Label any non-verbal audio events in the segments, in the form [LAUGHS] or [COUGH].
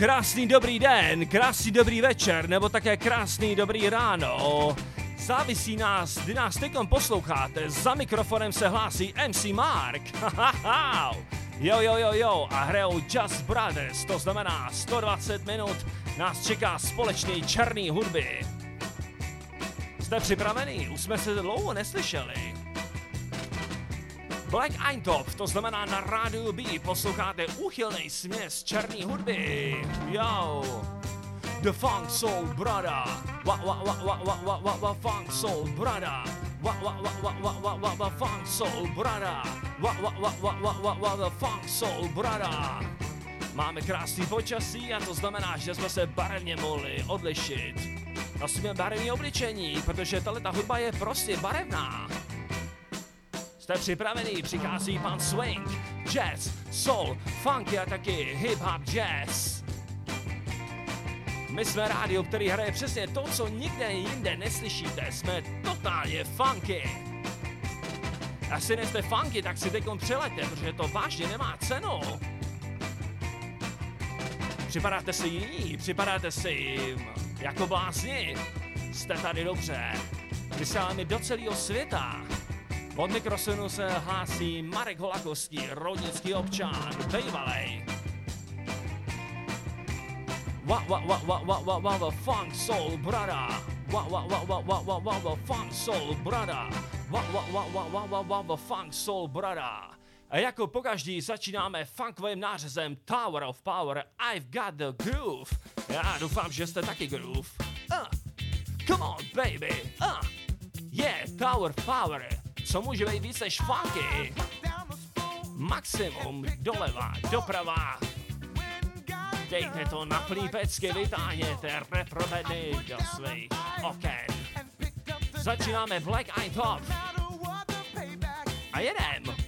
krásný dobrý den, krásný dobrý večer, nebo také krásný dobrý ráno. Závisí nás, kdy nás teďkom posloucháte, za mikrofonem se hlásí MC Mark. [LAUGHS] jo, jo, jo, jo, a hrajou Just Brothers, to znamená 120 minut nás čeká společný černý hudby. Jste připravený? Už jsme se dlouho neslyšeli. Black Eintop, to znamená na rádiu B, posloucháte úchylnej směs černý hudby. Yo! The Funk Soul Brother. Wa wa wa wa wa wa wa wa Funk Soul Brother. Wa wa wa wa wa wa wa wa Funk Soul Brother. Wa wa wa wa wa wa wa wa Funk Soul Brother. Máme krásný počasí a to znamená, že jsme se barevně mohli odlišit. Nosíme barevné obličení, protože tato hudba je prostě barevná. Jste připravený? Přichází pan swing, jazz, soul, funky a taky hip-hop jazz. My jsme rádio, který hraje přesně to, co nikde jinde neslyšíte. Jsme totálně funky. Asi nejste funky, tak si teď přelete, protože to vážně nemá cenu. Připadáte si jiní, připadáte si jako blázni. Jste tady dobře. Vysíláme do celého světa. Od mikrofonu se hlásí Marek Holakostí, rodnický občan, bejvalej. Wa wa wa wa wa wa wa wa funk soul brother. Wa wa wa wa wa wa wa wa funk soul brother. Wa wa wa wa wa wa wa wa funk soul brother. A jako pokaždý začínáme funkovým nářezem Tower of Power I've Got the Groove. Já doufám, že jste taky groove. Uh. Come on, baby. Uh. Yeah, Tower Power. Co může být víc než funky? Maximum doleva, doprava. Dejte to na plípecky, vytáhněte reprobedy do svých oken. Začínáme Black Eye Top. A jedem.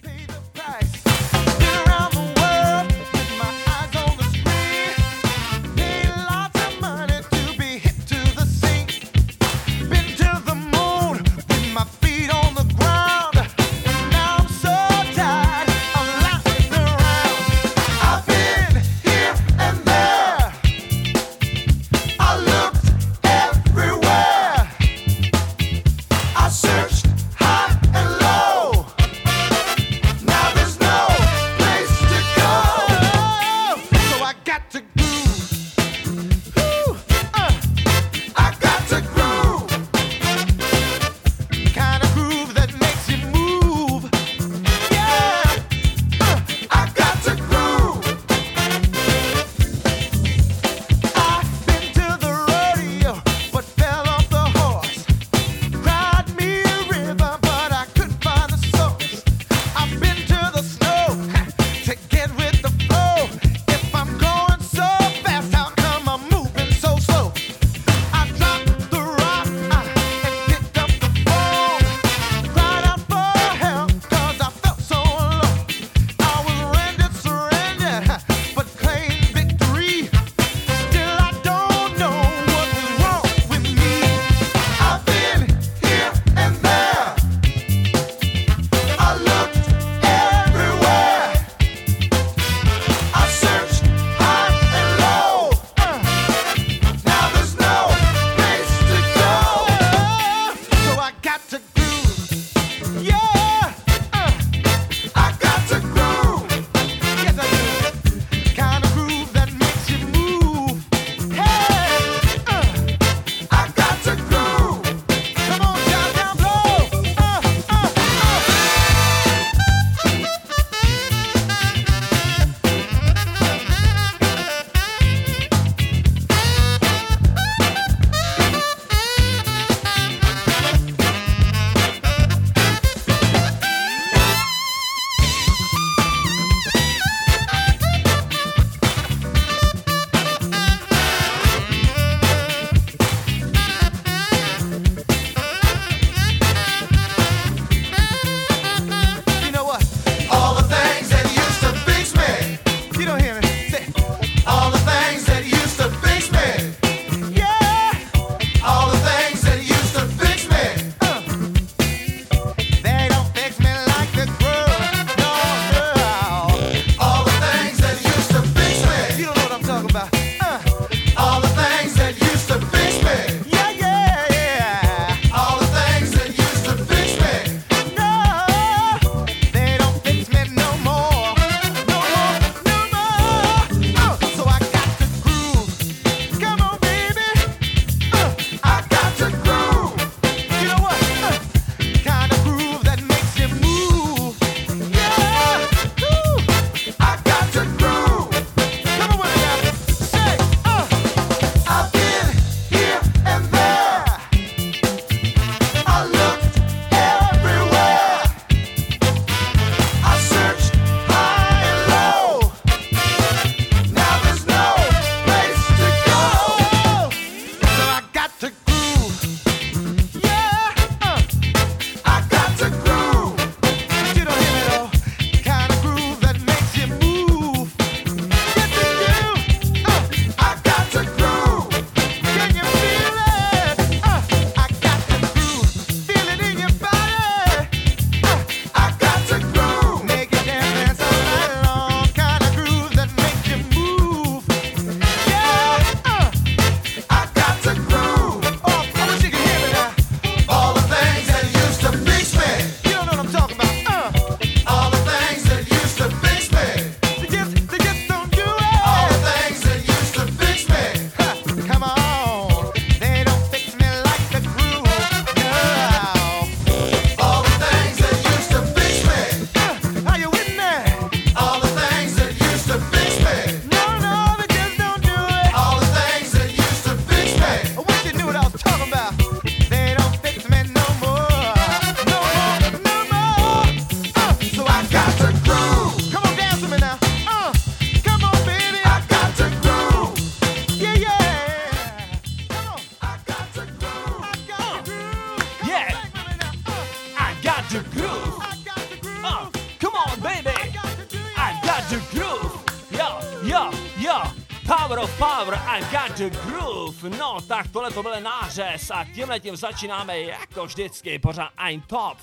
tak tohle to byl nářez a tímhle tím začínáme jako vždycky pořád Ein top.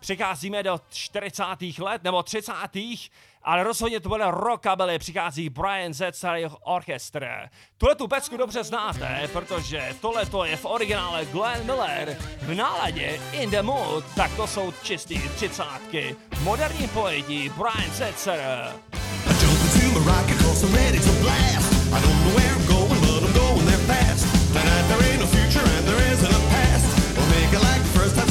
Přicházíme do 40. let nebo 30. ale rozhodně to bude rockabilly, přichází Brian Zetzerich Orchestr. Tuhle tu pecku dobře znáte, protože tohle to je v originále Glenn Miller v náladě In the Mood, tak to jsou čistý třicátky. Moderní pojetí Brian Zetzer. I don't know where I'm going, but I'm going there fast. there ain't no future and there isn't a past. We'll make it like the first time.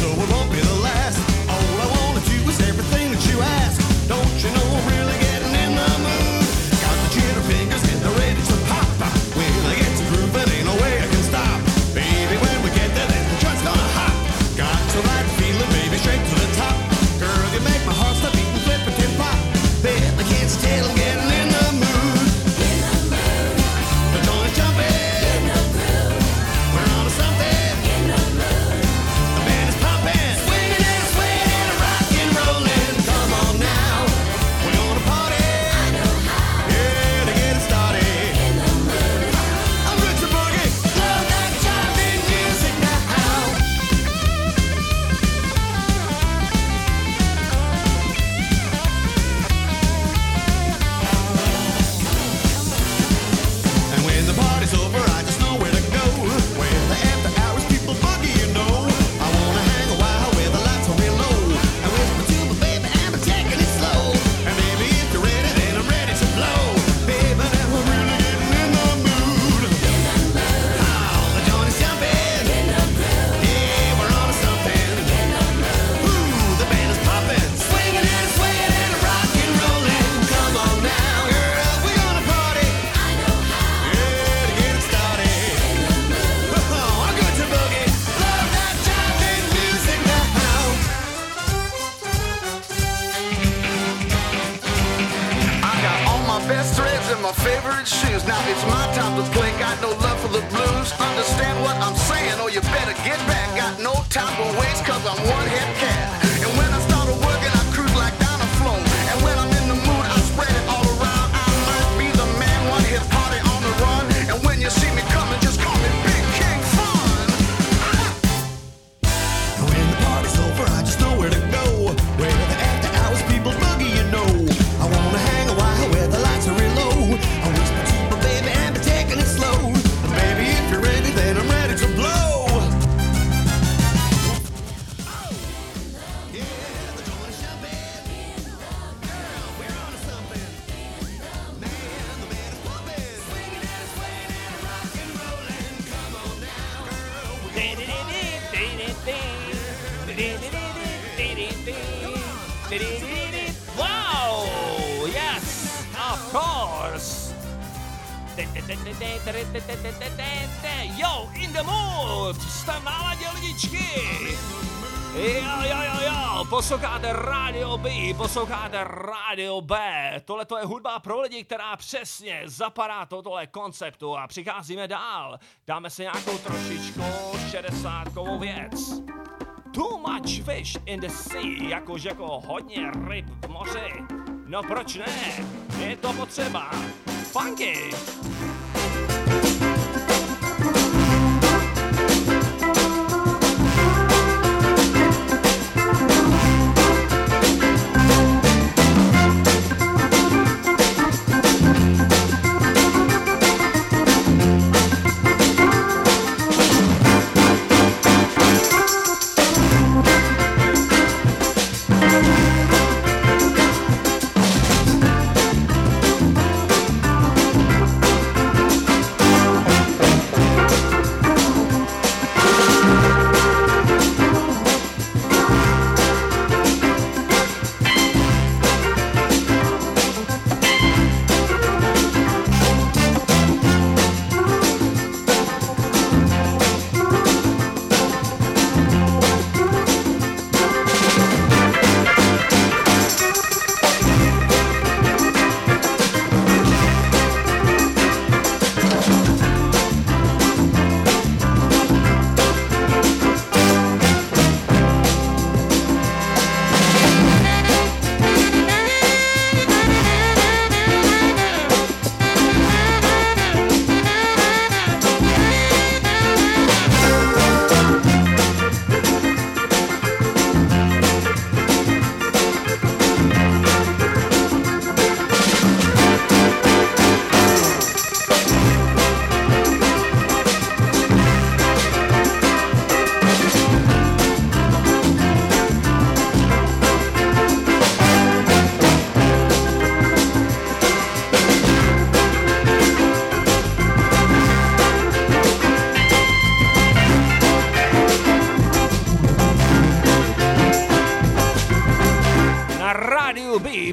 Radio B, posloucháte Radio B. Tohle je hudba pro lidi, která přesně zapadá tohle konceptu a přicházíme dál. Dáme si nějakou trošičku šedesátkovou věc. Too much fish in the sea, jakož jako hodně ryb v moři. No proč ne? Je to potřeba. Funky!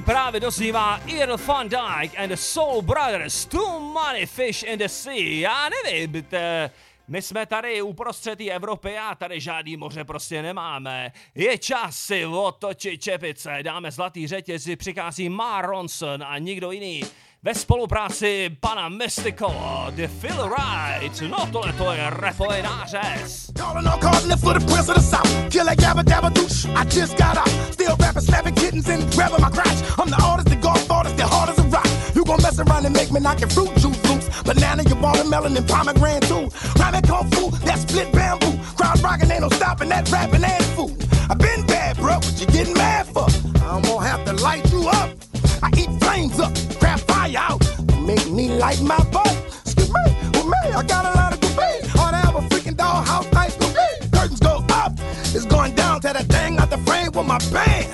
Právě doznívá Earl Van Dyke and the Soul Brothers, Too Money Fish in the Sea. Já nevím, te, my jsme tady uprostřed Evropy a tady žádný moře prostě nemáme. Je čas si otočit čepice, dáme zlatý řetězy, přichází Mar Ronson a nikdo jiný. Ve spolupráci pana Mystical, The Phil Wright, no tohle to je repový nářez. Calling all cardinal for the prince of the south. Kill that gabba dabba douche. I just got out. Still rapping, slapping kittens and grabbing my crotch. I'm the artist, the golf artist, the hard as a rock. You gon' mess around and make me knock your fruit juice loose. Banana, your watermelon, and pomegranate too. Rhyming kung fu, that split bamboo. Crowd rocking, ain't no stopping that rapping ass fool. I been bad, bro, what you getting mad for? I'm gonna have to light you up. I eat flames up, fire out. Make me light my butt. Excuse me, with me, I got a lot of debate. Ought to have a freaking dollhouse nice to be. Curtains go up, it's going down to the thing out the frame with my bang.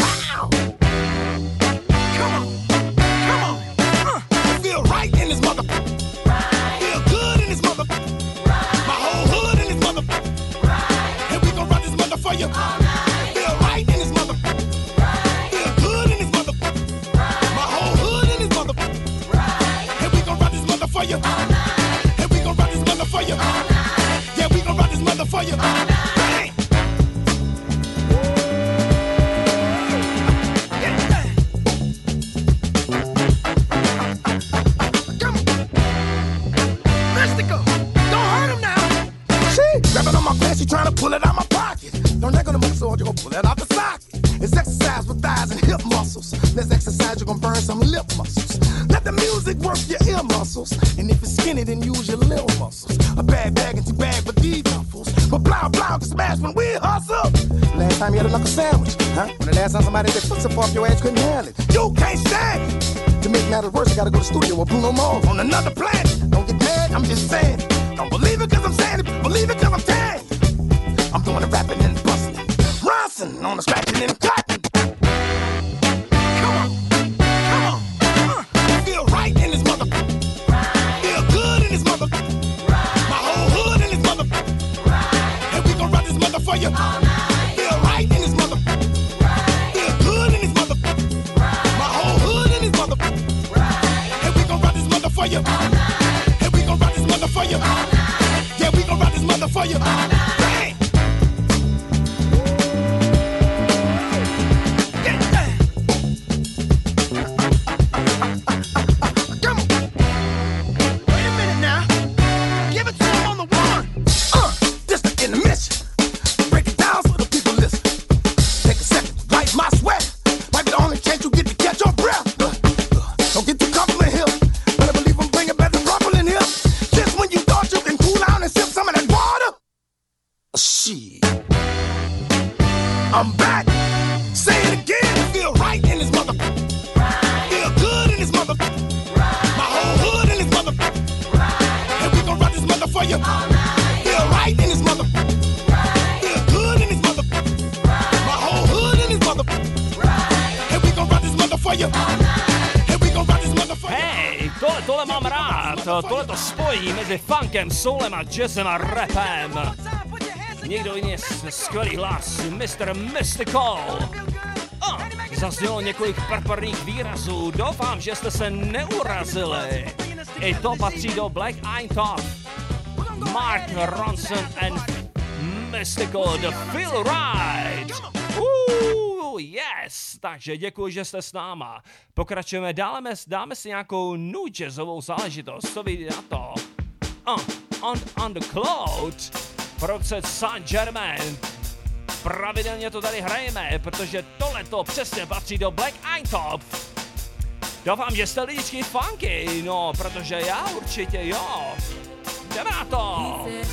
For you. Somebody did foot off your ass couldn't handle it. You can't stand. To make matters worse, I gotta go to the studio with Bruno Mars on another planet. Don't get mad, I'm just saying. Don't believe it cause I'm funkem, soulem a jazzem a rapem. Někdo jiný skvělý hlas, Mr. Mystical. A zaznělo několik prprných výrazů, doufám, že jste se neurazili. I to patří do Black Eye Top. Mark Ronson and Mystical, The Right. Ooh, yes! Takže děkuji, že jste s náma. Pokračujeme, dáme, dáme si nějakou new jazzovou záležitost. Co vy na to? Uh, on, on the cloud. Produkce Saint Germain. Pravidelně to tady hrajeme, protože tohleto přesně patří do Black Eye Top. Doufám, že jste lidičky funky, no, protože já určitě jo. Jdeme na to! Where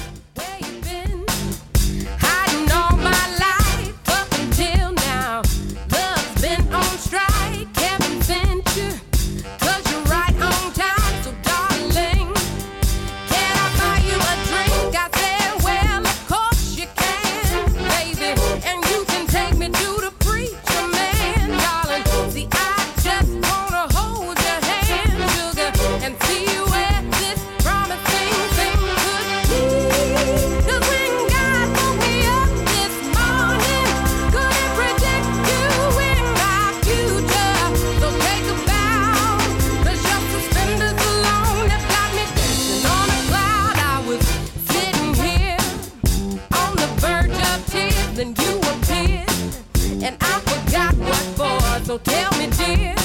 forgot what for. So tell me, dear,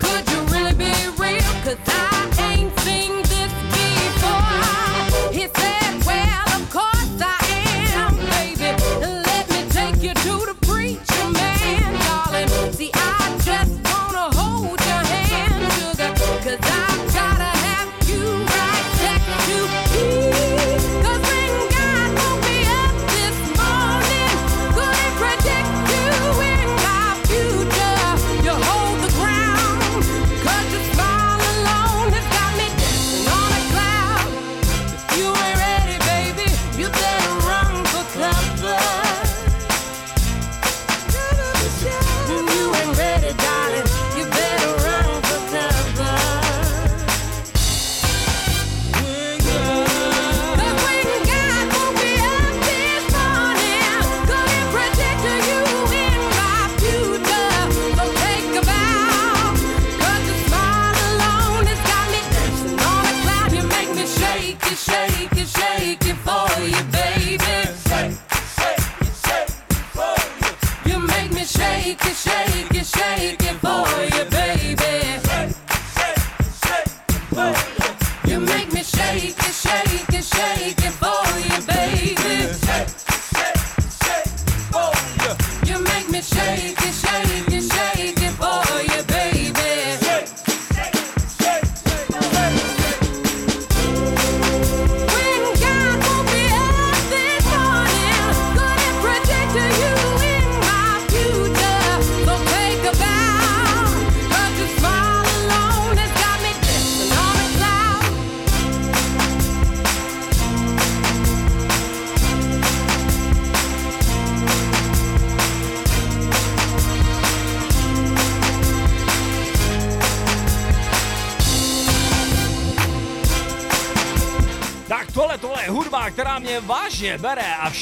could you really be real? Cause I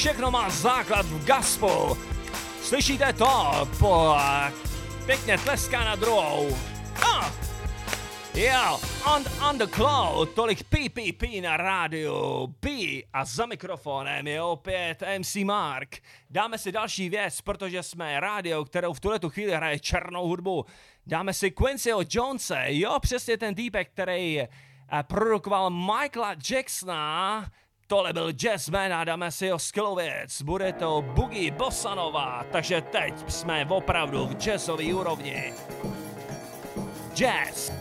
všechno má základ v gospel. Slyšíte to? Po, pěkně tleská na druhou. A! Jo, on, on the cloud, tolik PPP na rádiu, B a za mikrofonem je opět MC Mark. Dáme si další věc, protože jsme rádio, kterou v tuhle chvíli hraje černou hudbu. Dáme si Quincyho Jonese, jo, přesně ten týpek, který eh, produkoval Michaela Jacksona, Tohle byl jazzman a dáme si ho skvělou. Bude to Boogie Bosanova, takže teď jsme opravdu v jazzové úrovni. Jazz!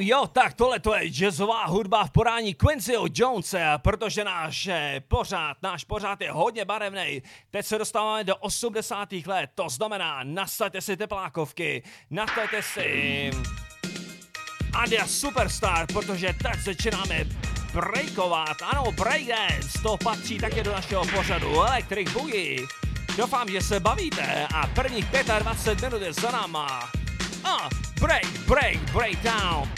jo, tak tohle to je jazzová hudba v podání Quincyho Jonesa, protože náš pořád, náš pořád je hodně barevný. Teď se dostáváme do 80. let, to znamená, nastavte si teplákovky, nastavte si Adia Superstar, protože teď začínáme breakovat, ano, breakdance, to patří také do našeho pořadu Electric Boogie. Doufám, že se bavíte a prvních 25 minut je za náma. Uh, break, break, break down.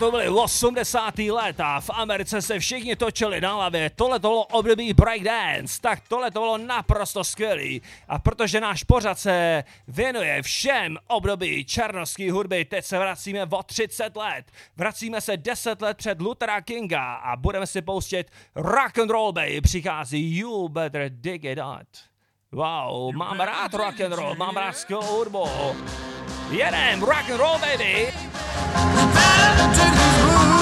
To byly 80. léta. V Americe se všichni točili na hlavě. Tohle to bylo období breakdance. Tak tohle to bylo naprosto skvělý. A protože náš pořad se věnuje všem období černovské hudby, teď se vracíme o 30 let. Vracíme se 10 let před Luthera Kinga a budeme si pouštět rock and roll baby. Přichází You Better Dig It Out. Wow, mám rád rock and roll, mám rád skvělou hudbu. Jedem, rock and roll baby. Better take these blues.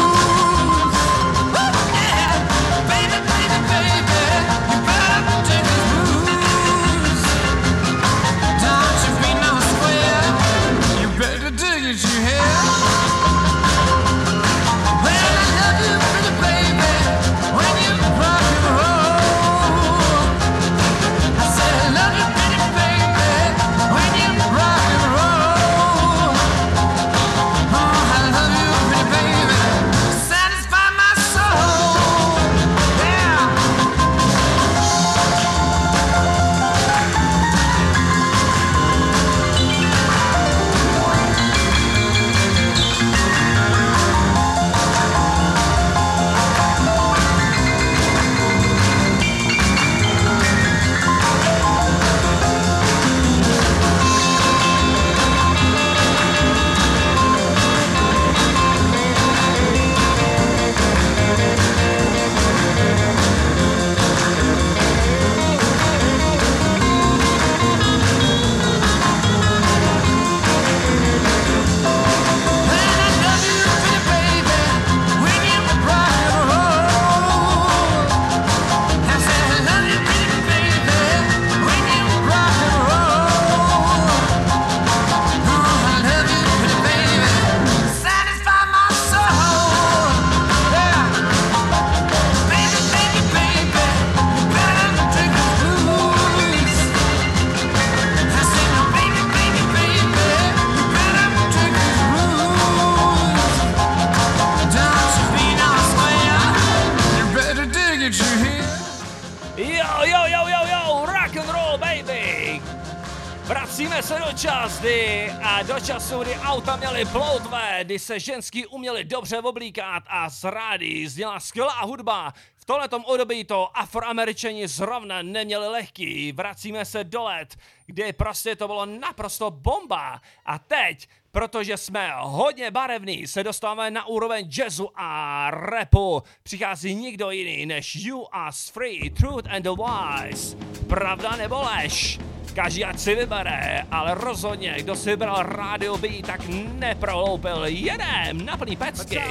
Měly ploutve, kdy se ženský uměli dobře oblíkat a z rády zněla skvělá hudba. V tohletom období to afroameričani zrovna neměli lehký. Vracíme se do let, kdy prostě to bylo naprosto bomba. A teď, protože jsme hodně barevní, se dostáváme na úroveň jazzu a rapu. Přichází nikdo jiný než You Are Free, Truth and the Wise. Pravda nebo lež? Každý ať si vybere, ale rozhodně, kdo si vybral rádio B, tak neproloupil. Jedem na plný pecky.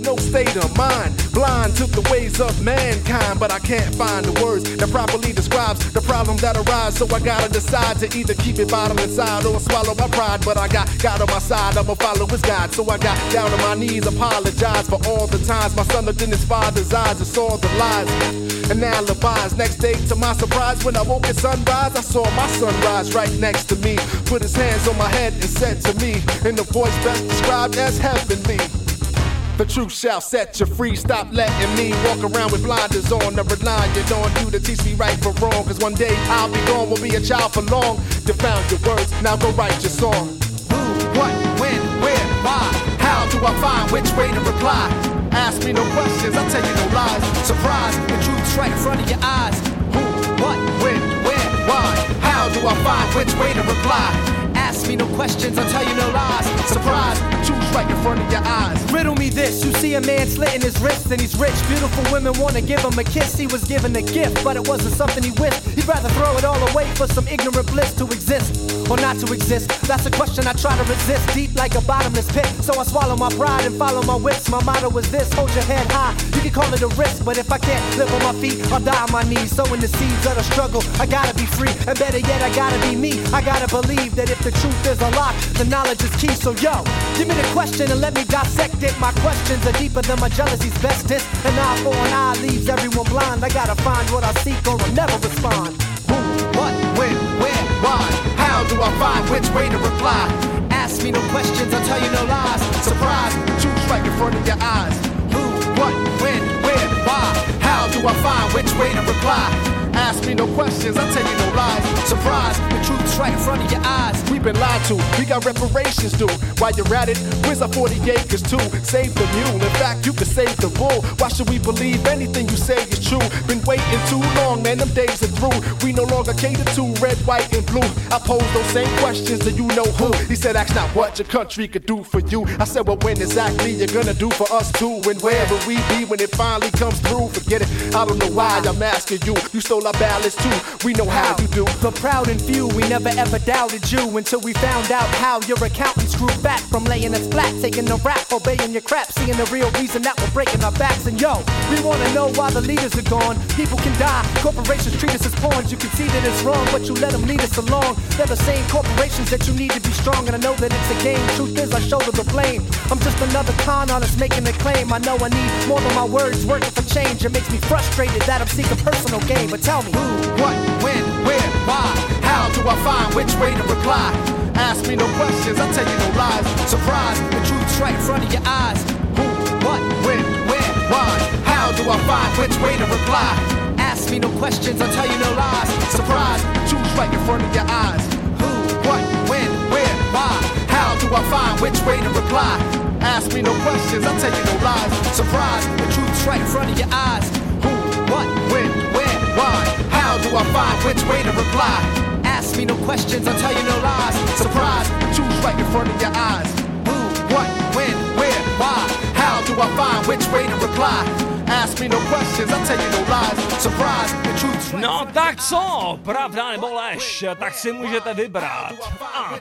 no state of mind, blind to the ways of mankind. But I can't find the words that properly describes the problem that arises. So I gotta decide to either keep it bottom inside or swallow my pride. But I got God on my side, I'ma follow His guide. So I got down on my knees, apologize for all the times my son looked in his father's eyes and saw the lies and alibis. Next day, to my surprise, when I woke at sunrise, I saw my son rise right next to me. Put his hands on my head and said to me, in the voice best described as heavenly. The truth shall set you free. Stop letting me walk around with blinders on. Never relying on you to teach me right from wrong. Cause one day I'll be gone, will be a child for long. You found your words, now go write your song. Who, what, when, where, why? How do I find which way to reply? Ask me no questions, I'll tell you no lies. Surprise, the truth's right in front of your eyes. Who, what, when, where, why? How do I find which way to reply? No questions, I'll tell you no lies. Surprise, truth's right in front of your eyes. Riddle me this, you see a man slitting his wrist and he's rich. Beautiful women wanna give him a kiss. He was given a gift, but it wasn't something he wished. He'd rather throw it all away for some ignorant bliss to exist or not to exist. That's a question I try to resist, deep like a bottomless pit. So I swallow my pride and follow my wits. My motto is this: hold your head high. You can call it a risk, but if I can't live on my feet, I'll die on my knees. Sowing the seeds of the struggle, I gotta be free, and better yet, I gotta be me. I gotta believe that if the truth is unlocked, the knowledge is key. So yo, give me the question and let me dissect it. My questions are deeper than my jealousy's bestest. An eye for an eye leaves everyone blind. I gotta find what I seek or I'll never respond. Who, what, when, where, why? How do I find which way to reply? Ask me no questions, I'll tell you no lies. Surprise, truth's right in front of your eyes. Who, what, when, where, why? How do I find which way to reply? Ask me no questions, I tell you no lies. Surprise, the truth's right in front of your eyes. We've been lied to, we got reparations due. While you're at it, where's our 40 acres too? Save the mule, in fact, you can save the bull. Why should we believe anything you say is true? Been waiting too long, man, them days are through. We no longer cater to red, white, and blue. I pose those same questions to you know who. He said, ask not what your country could do for you. I said, well, when exactly you're gonna do for us too? And where will we be when it finally comes through? Forget it, I don't know why I'm asking you. You stole our ballads too, we know how you do. The proud and few, we never ever doubted you until we found out how your accountants grew back from laying us flat, taking the rap, obeying your crap, seeing the real reason that we're breaking our backs. And yo, we wanna know why the leaders are gone. People can die, corporations treat us as pawns. You can see that it's wrong, but you let them lead us along. They're the same corporations that you need to be strong, and I know that it's a game. Truth is, I shoulder the blame. I'm just another con artist making a claim. I know I need more than my words, working for change. It makes me frustrated that I'm seeking personal gain. But tell me, Who, what, when, where, why? How do I find which way to reply? Ask me no questions, I'll tell you no lies. Surprise, the truth's right in front of your eyes. Who, what, when, where, why? How do I find which way to reply? ask me no questions, I'll tell you no lies. Surprise, the truth's right in front of your eyes. Who, what, when, where, why? How do I find which way to reply? Ask me no questions, I'll tell you no lies. Surprise, the truth's right in front of your eyes. Who, what, when, where, why? How do I find which way to reply? Ask me no questions, I'll tell you no lies. Surprise, truth's right in front of your eyes. Who, what, when, where, why? How do I find which way to reply? Ask me no questions, I'll tell you no lies. Surprise, the truth's right No tak co, pravda nebo lež, tak si můžete vybrat. A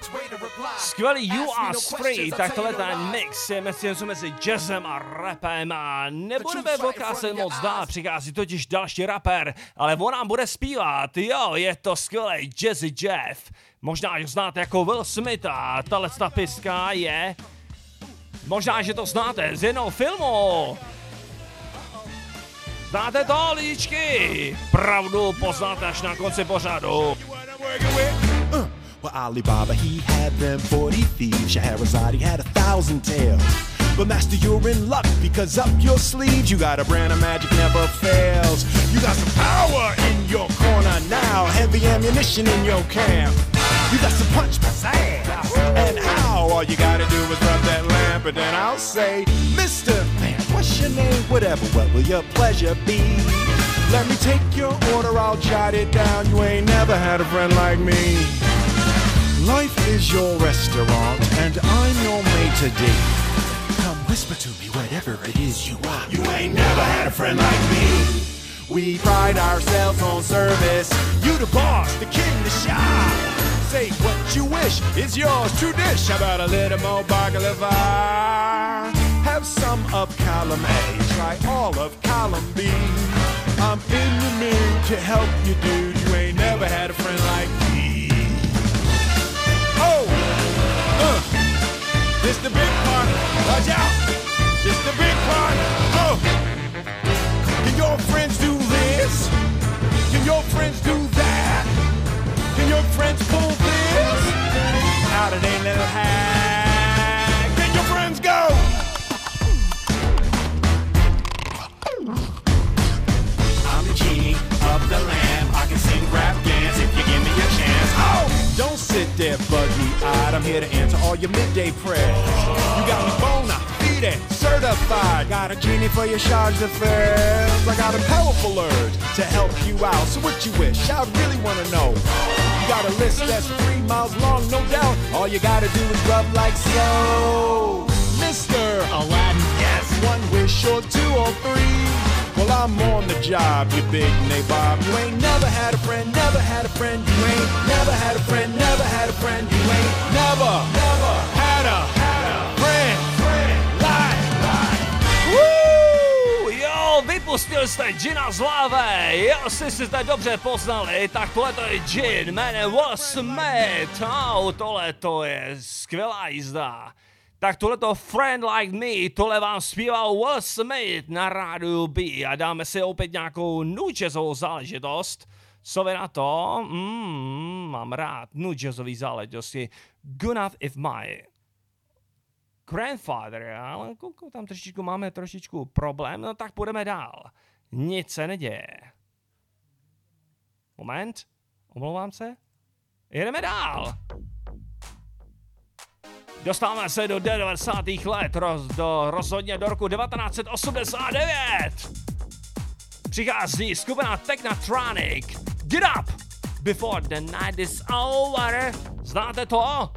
skvělý You Are Free, tak tohle ten mix je mezi něco mezi jazzem a rapem a nebudeme pokračovat moc dál, přichází totiž další rapper, ale on nám bude zpívat, jo, je to skvělý Jazzy Jeff. Možná, že znáte jako Will Smith a tahle ta piska je... Možná, že to znáte z jednoho filmu. Znáte to, lidičky? Pravdu poznáte až na konci pořadu. Well, Alibaba, he had them 40 thieves. Shahrazad, he had a thousand tales. But master, you're in luck because up your sleeves you got a brand of magic never fails. You got some power in your corner now, heavy ammunition in your camp. You got some punch pizzazz, and how? All you gotta do is and then I'll say, Mister Man, what's your name? Whatever, what will your pleasure be? Let me take your order, I'll jot it down. You ain't never had a friend like me. Life is your restaurant, and I'm your maitre d'. Come whisper to me whatever it is you want. You ain't never had a friend like me. We pride ourselves on service. You the boss, the king, the shop. Say what you wish is yours. True dish. How about a little more baklava? Have some of column A. Try all of column B. I'm in the mood to help you, dude. You ain't never had a friend like me. Oh, uh, this the big part. Watch out. This the big part. Oh, can your friends do this? Can your friends do that? Can your friends pull? Of their eh, little hat. Can your friends go? I'm the genie of the lamb. I can sing rap dance if you give me a chance. Oh! Don't sit there buggy-eyed. I'm here to answer all your midday prayers. You got me bona fide, certified. Got a genie for your charge d'affaires. I got a powerful urge to help you out. So what you wish? I really wanna know. Got a list that's three miles long, no doubt. All you gotta do is rub like so. Mr. Aladdin, yes, one wish or two or three. Well, I'm on the job, you big nabob. You ain't never had a friend, never had a friend. You ain't never had a friend, never had a friend. You ain't never, never Jo, vypustil jste Gina z láve, jestli jste dobře poznali, tak tohle to je Gin, jménem Will Smith, Au, tohle to je skvělá jízda. Tak tohle to Friend Like Me, tohle vám zpíval Will Smith na rádiu B a dáme si opět nějakou nujazzovou záležitost. Co vy na to? Mm, mám rád nujazzový záležitosti. Good enough if my grandfather, ale koukám, tam trošičku máme trošičku problém, no tak půjdeme dál. Nic se neděje. Moment. Omlouvám se. Jedeme dál. Dostáváme se do 90. let, roz, do, rozhodně do roku 1989. Přichází skupina Technotronic. Get up! Before the night is over. Znáte to?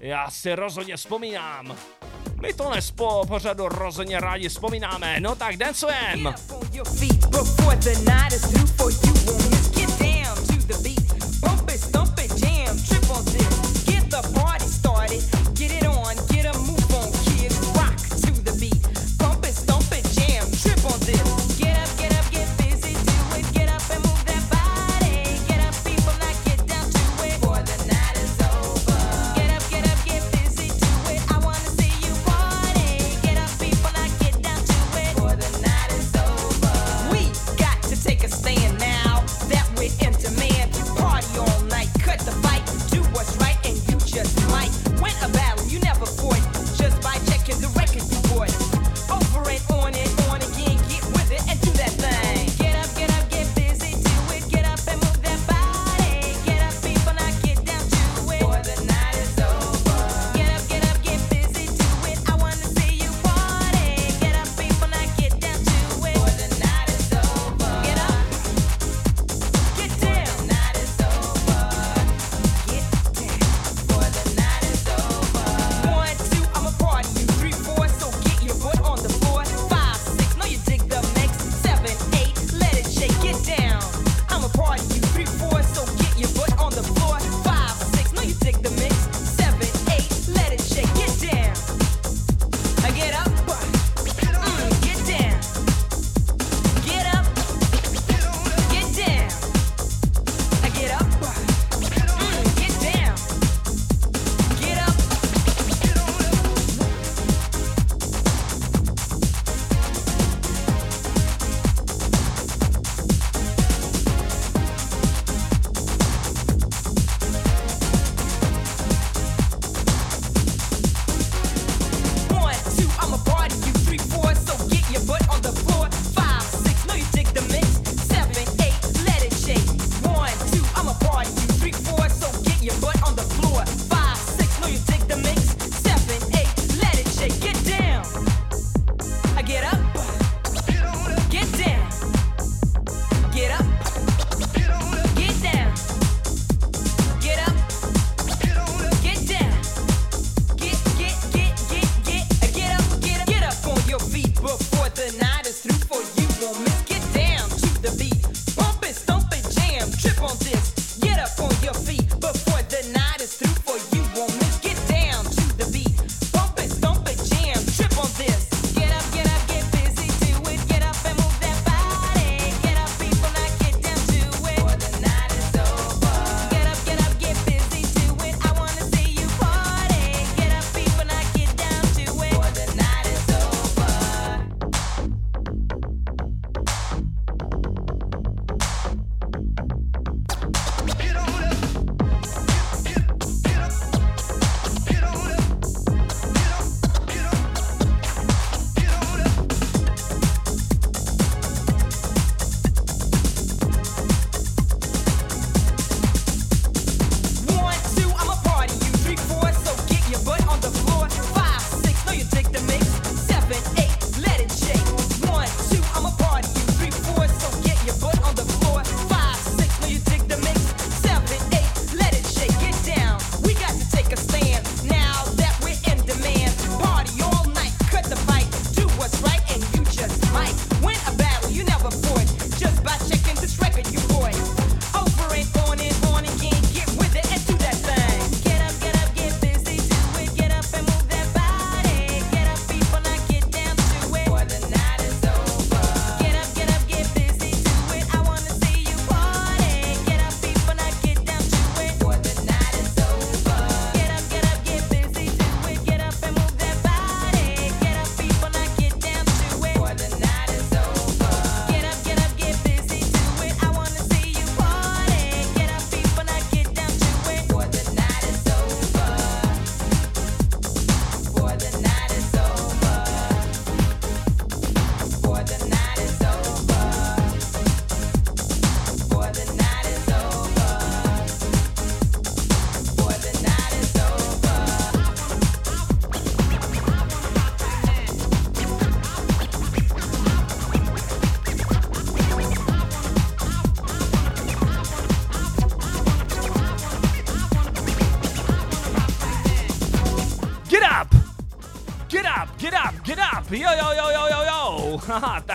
Já si rozhodně vzpomínám. My to nespo pořadu rozhodně rádi vzpomínáme, no tak dancujem.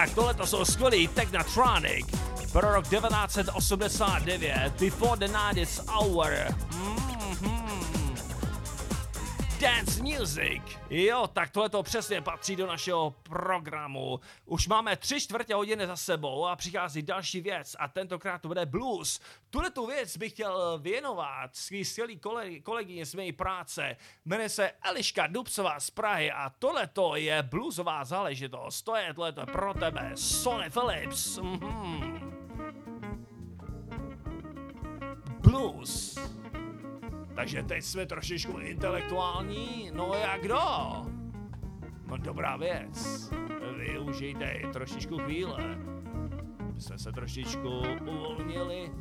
Tak tohle to jsou skvělý Technotronic pro rok 1989, Before the Night is Hour. Mhm. Dance Music. Jo, tak tohle to přesně patří do našeho programu. Už máme tři čtvrtě hodiny za sebou a přichází další věc a tentokrát to bude blues. Tuhle tu věc bych chtěl věnovat svý skvělý kole- kolegyně z mé práce. Jmenuje se Eliška Dubsová z Prahy a tohle to je bluesová záležitost. To je tohle pro tebe. Sonny Phillips. Mhm. Blues. Takže teď jsme trošičku intelektuální, no jak kdo? No dobrá věc, využijte i trošičku chvíle. My jsme se trošičku uvolnili.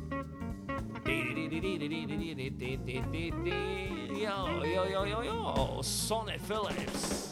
Jo, jo, jo, jo, jo, Sony Phillips.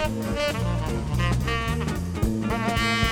Thank you.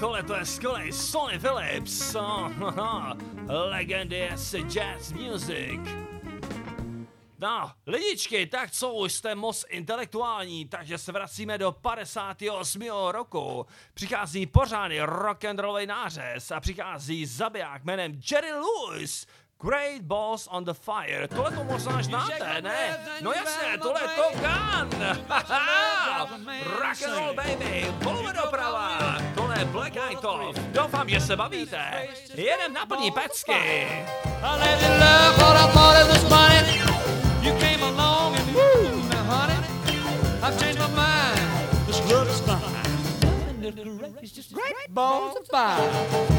Tohle to je skvělý Sonny Phillips. Oh, legendy asi jazz music. No, lidičky, tak co, už jste moc intelektuální, takže se vracíme do 58. roku. Přichází pořádný rock'n'rollový nářez a přichází zabiják jménem Jerry Lewis. Great Balls on the Fire. Tohle to možná znáte, ne? No jasně, tohle je Top Gun. Rock and roll baby, volume doprava. Tohle ale Blackajtów do wam jeszcze bawicie. Jeden napad i paczki. I've changed my mind. This love's fine. Great balls of fire.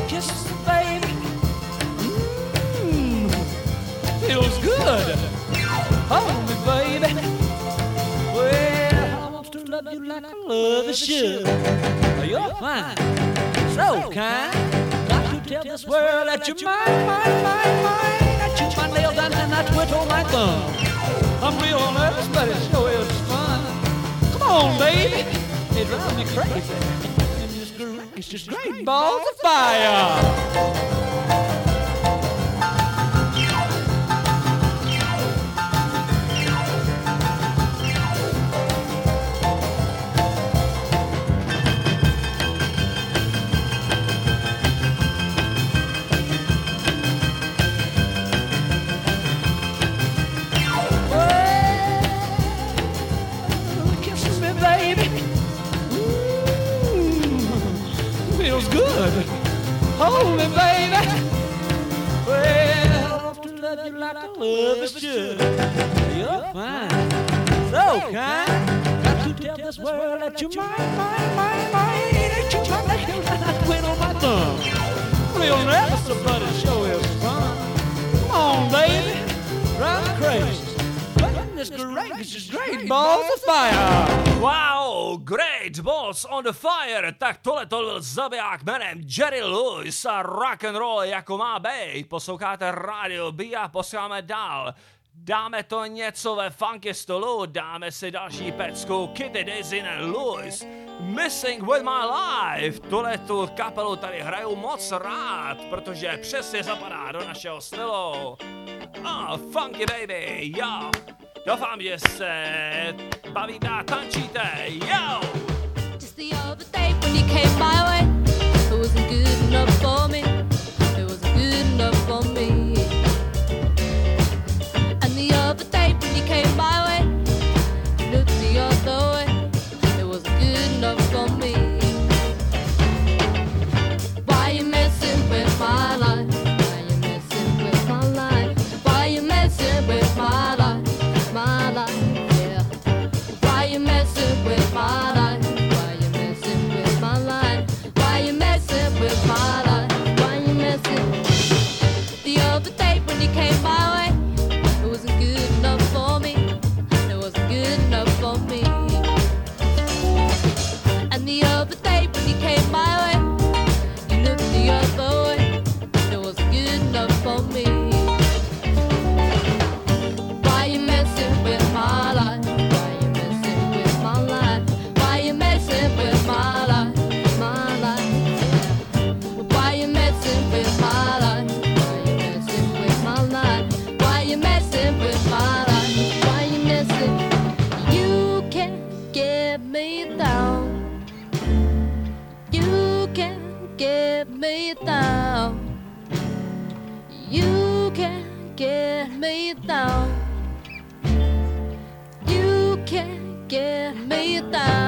Kisses baby. Mmm. Feels good. Oh. Love you like I love a should. You're fine, so kind. Got to tell this world that you're mine, mine, mine, mine. I chew my nails down and I twiddle my thumb. I'm real nervous, but it sure is fun. Come on, baby. It drives me crazy. And it's great, it's just great balls of fire. Hold me, baby. Well, to love you like I love is should. You're fine, so kind. Got to tell this world that you're mine, mine, mine, mine. Ain't you my nail and I twiddle my thumb. Real nervous, but it sure is fun. Come on, baby, drive crazy. Goodness gracious, great balls of fire. Wow, Great Balls on the Fire, tak tohle to byl zabiják jménem Jerry Lewis a rock and roll jako má být. Posloucháte Radio B a posíláme dál. Dáme to něco ve funky stolu, dáme si další pecku Kitty Daisy and Lewis. Missing with my life. Tohle tu kapelu tady hraju moc rád, protože přesně zapadá do našeho stylu. Ah, funky baby, jo. Doufám, že se bavíte a tančíte, jo. The other day when you came my way, it wasn't good enough for me. It wasn't good enough for me. And the other day when you came down.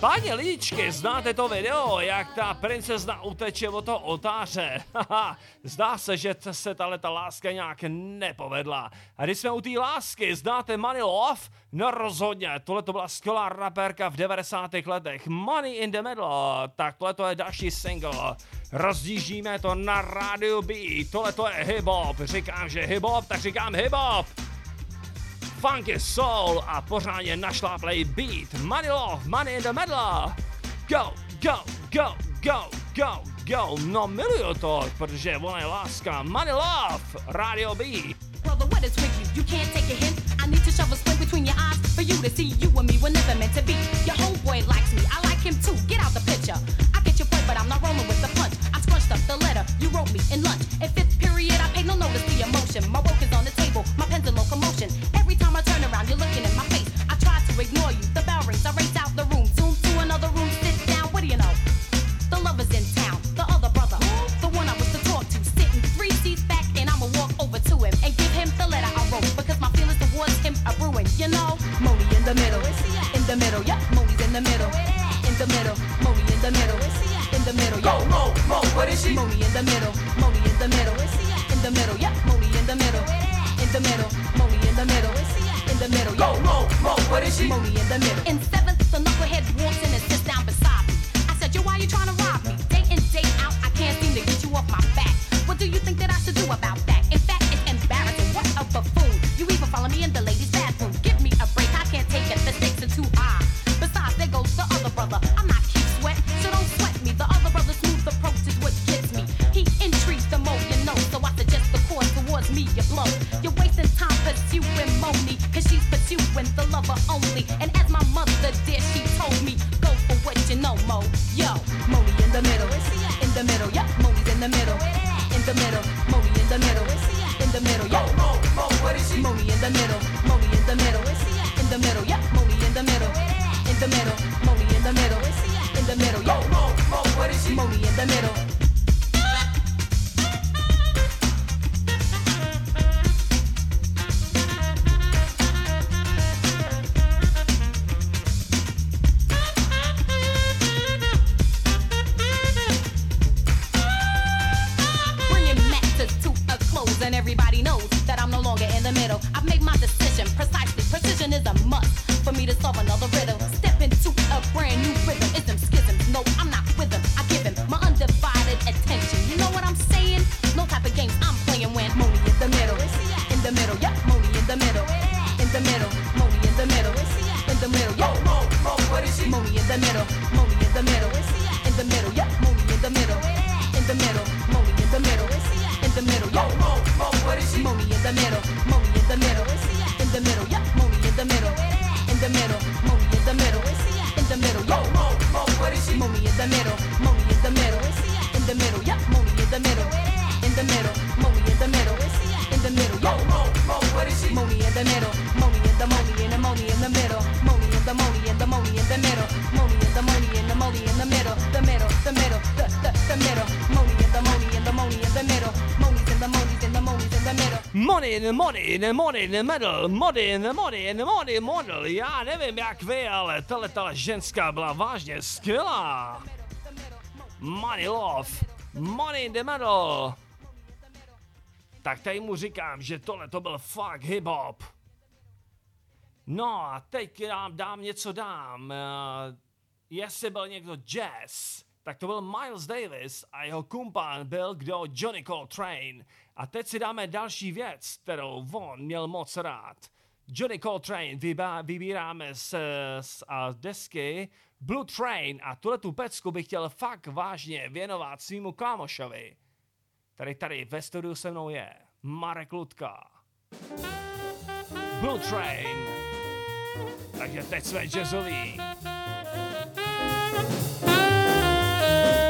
Páni lidičky, znáte to video, jak ta princezna uteče od toho oltáře. Haha, zdá se, že se ta láska nějak nepovedla. A když jsme u té lásky, znáte Money Love? No rozhodně, tohle to byla skvělá rapérka v 90. letech. Money in the Middle, tak tohle to je další single. Rozdížíme to na rádiu B, tohle to je hip-hop. Říkám, že hip-hop, tak říkám hip-hop funky soul a pořádně našláplej beat. Money love, money in the middle. Go, go, go, go, go, go. No miluju to, protože ona je láska. Money love, Radio B. Brother, what is with you? You can't take a hint. I need to shove a squint between your eyes for you to see you and me were never meant to be. Your homeboy likes me, I like him too. Get out the picture. I get your point, but I'm not rolling with the punch. I scrunched up the letter you wrote me in lunch. In fifth period, I paid no notice to emotion. My work is on the table, my pen's in locomotion. Looking in my face. I try to ignore you. The bell rings, I race out the room. Zoom to another room, sit down. What do you know? The lover's in town, the other brother, the one I was to talk to, sitting three seats back, and I'ma walk over to him and give him the letter I wrote because my feelings towards him are ruined. You know, Moni in the middle, in the middle, yeah, Moni's in the middle, in the middle, Moni in the middle, in the middle, yeah. Mo, Mo, what is she? Moni in the middle, Moni in the middle, in the middle, yeah, Moni in the middle, in the middle, what is she? Moni in the middle. In seventh, the knucklehead walks money in the money in the money model. Já nevím jak vy, ale tahle ta ženská byla vážně skvělá. Money love, money in the middle. Tak tady mu říkám, že tohle to byl fakt hip-hop. No a teď dám, dám něco dám. Uh, jestli byl někdo jazz, to byl Miles Davis a jeho kumpan byl kdo Johnny Coltrane. A teď si dáme další věc, kterou on měl moc rád. Johnny Coltrane vybá, vybíráme z, z a desky Blue Train a tuhle tu pecku bych chtěl fakt vážně věnovat svýmu kámošovi. Tady tady ve studiu se mnou je Marek Ludka. Blue Train. Takže teď jsme jazzoví. Bye.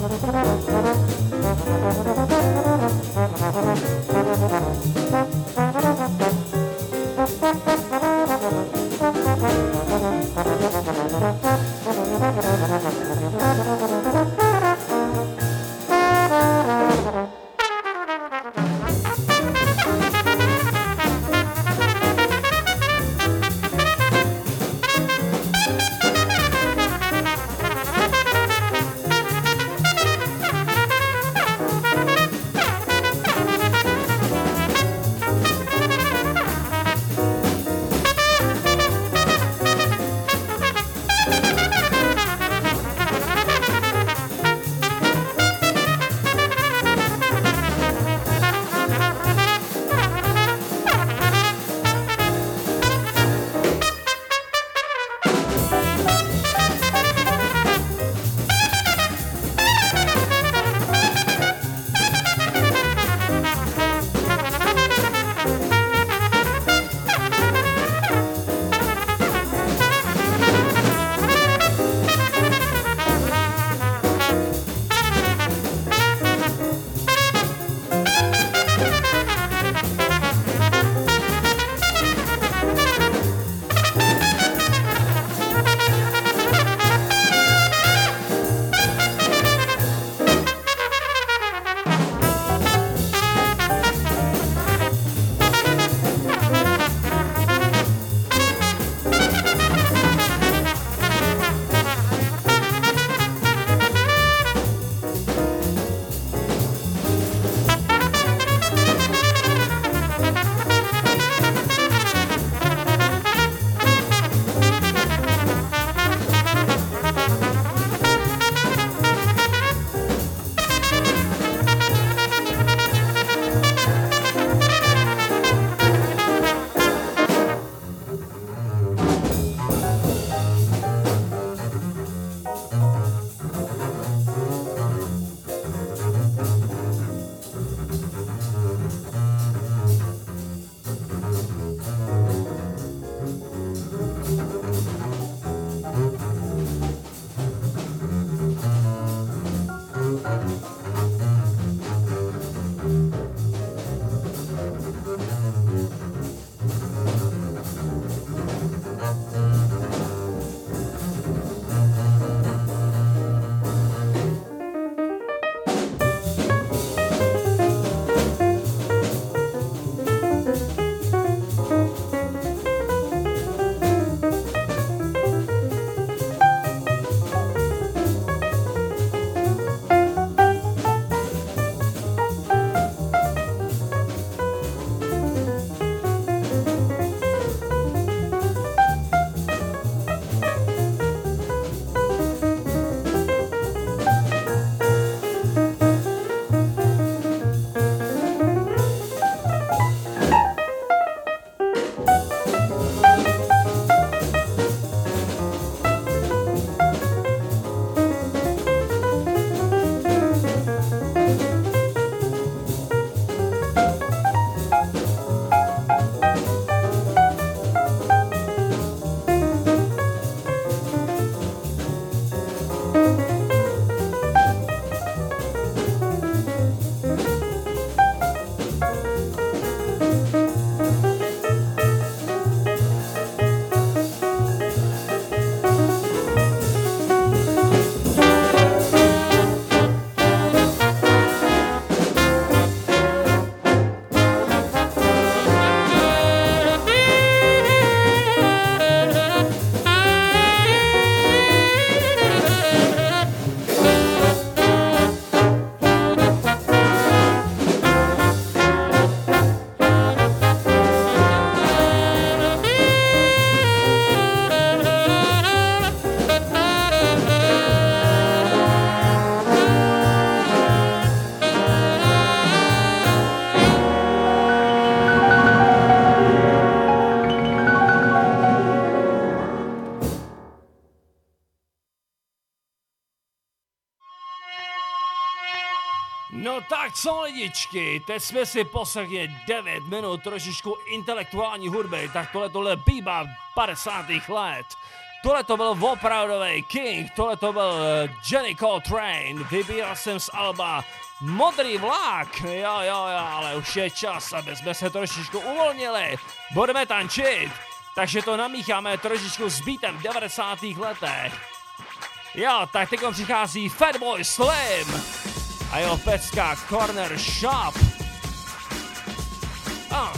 Thank you. Kámošky, teď jsme si poslechli 9 minut trošičku intelektuální hudby, tak tohle tohle bývá 50. let. Tohle to byl opravdový King, tohle to byl eh, Jenny Coltrane, vybíral jsem z Alba Modrý vlak, jo jo jo, ale už je čas, aby jsme se trošičku uvolnili, budeme tančit, takže to namícháme trošičku s beatem 90. letech. Jo, tak teď přichází Fatboy Slim a jeho pecka Corner Shop. A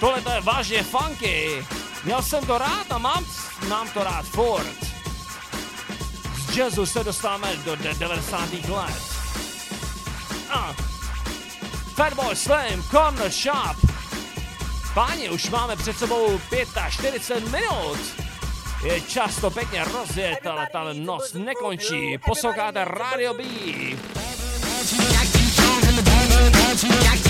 tohle to je vážně funky. Měl jsem to rád a mám, mám to rád furt. Z jazzu se dostáváme do 90. let. A Fatboy Slim, Corner Shop. Páni, už máme před sebou 45 minut. Je často pěkně rozjet, ale ta noc nekončí. Posloucháte Radio B. Yeah.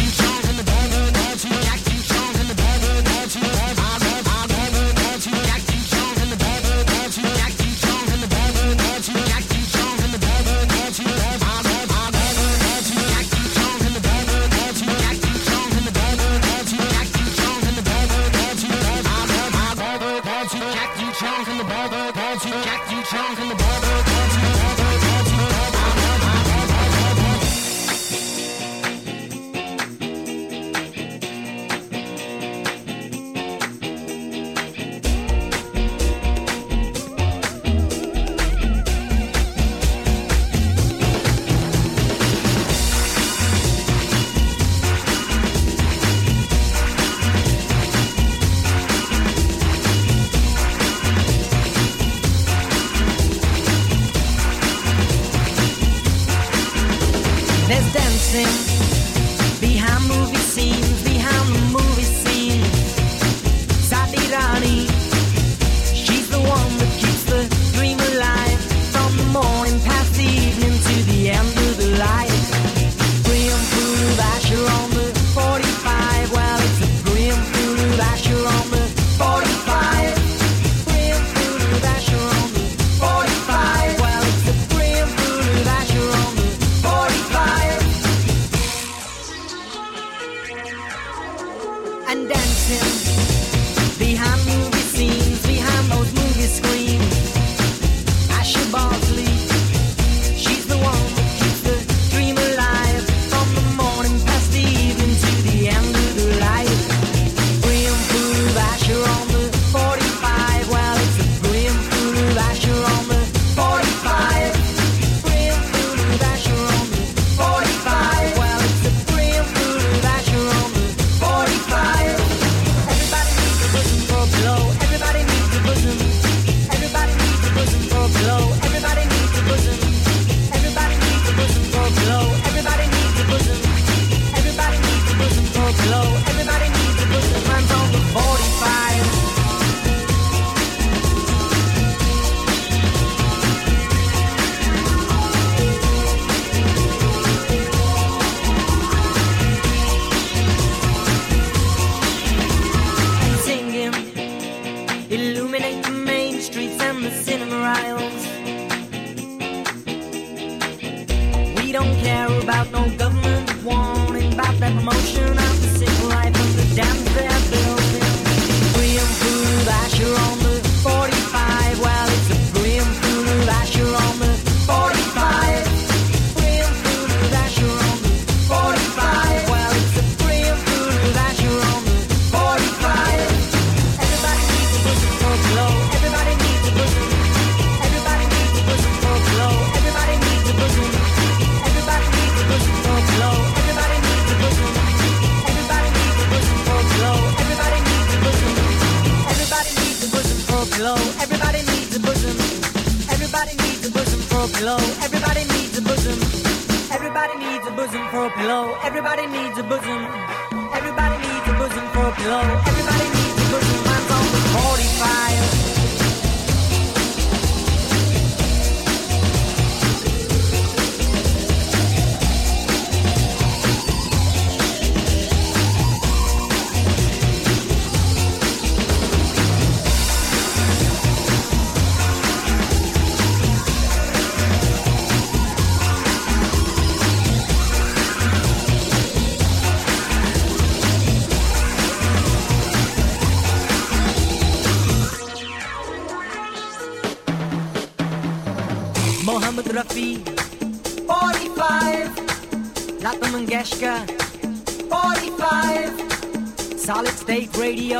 State Radio.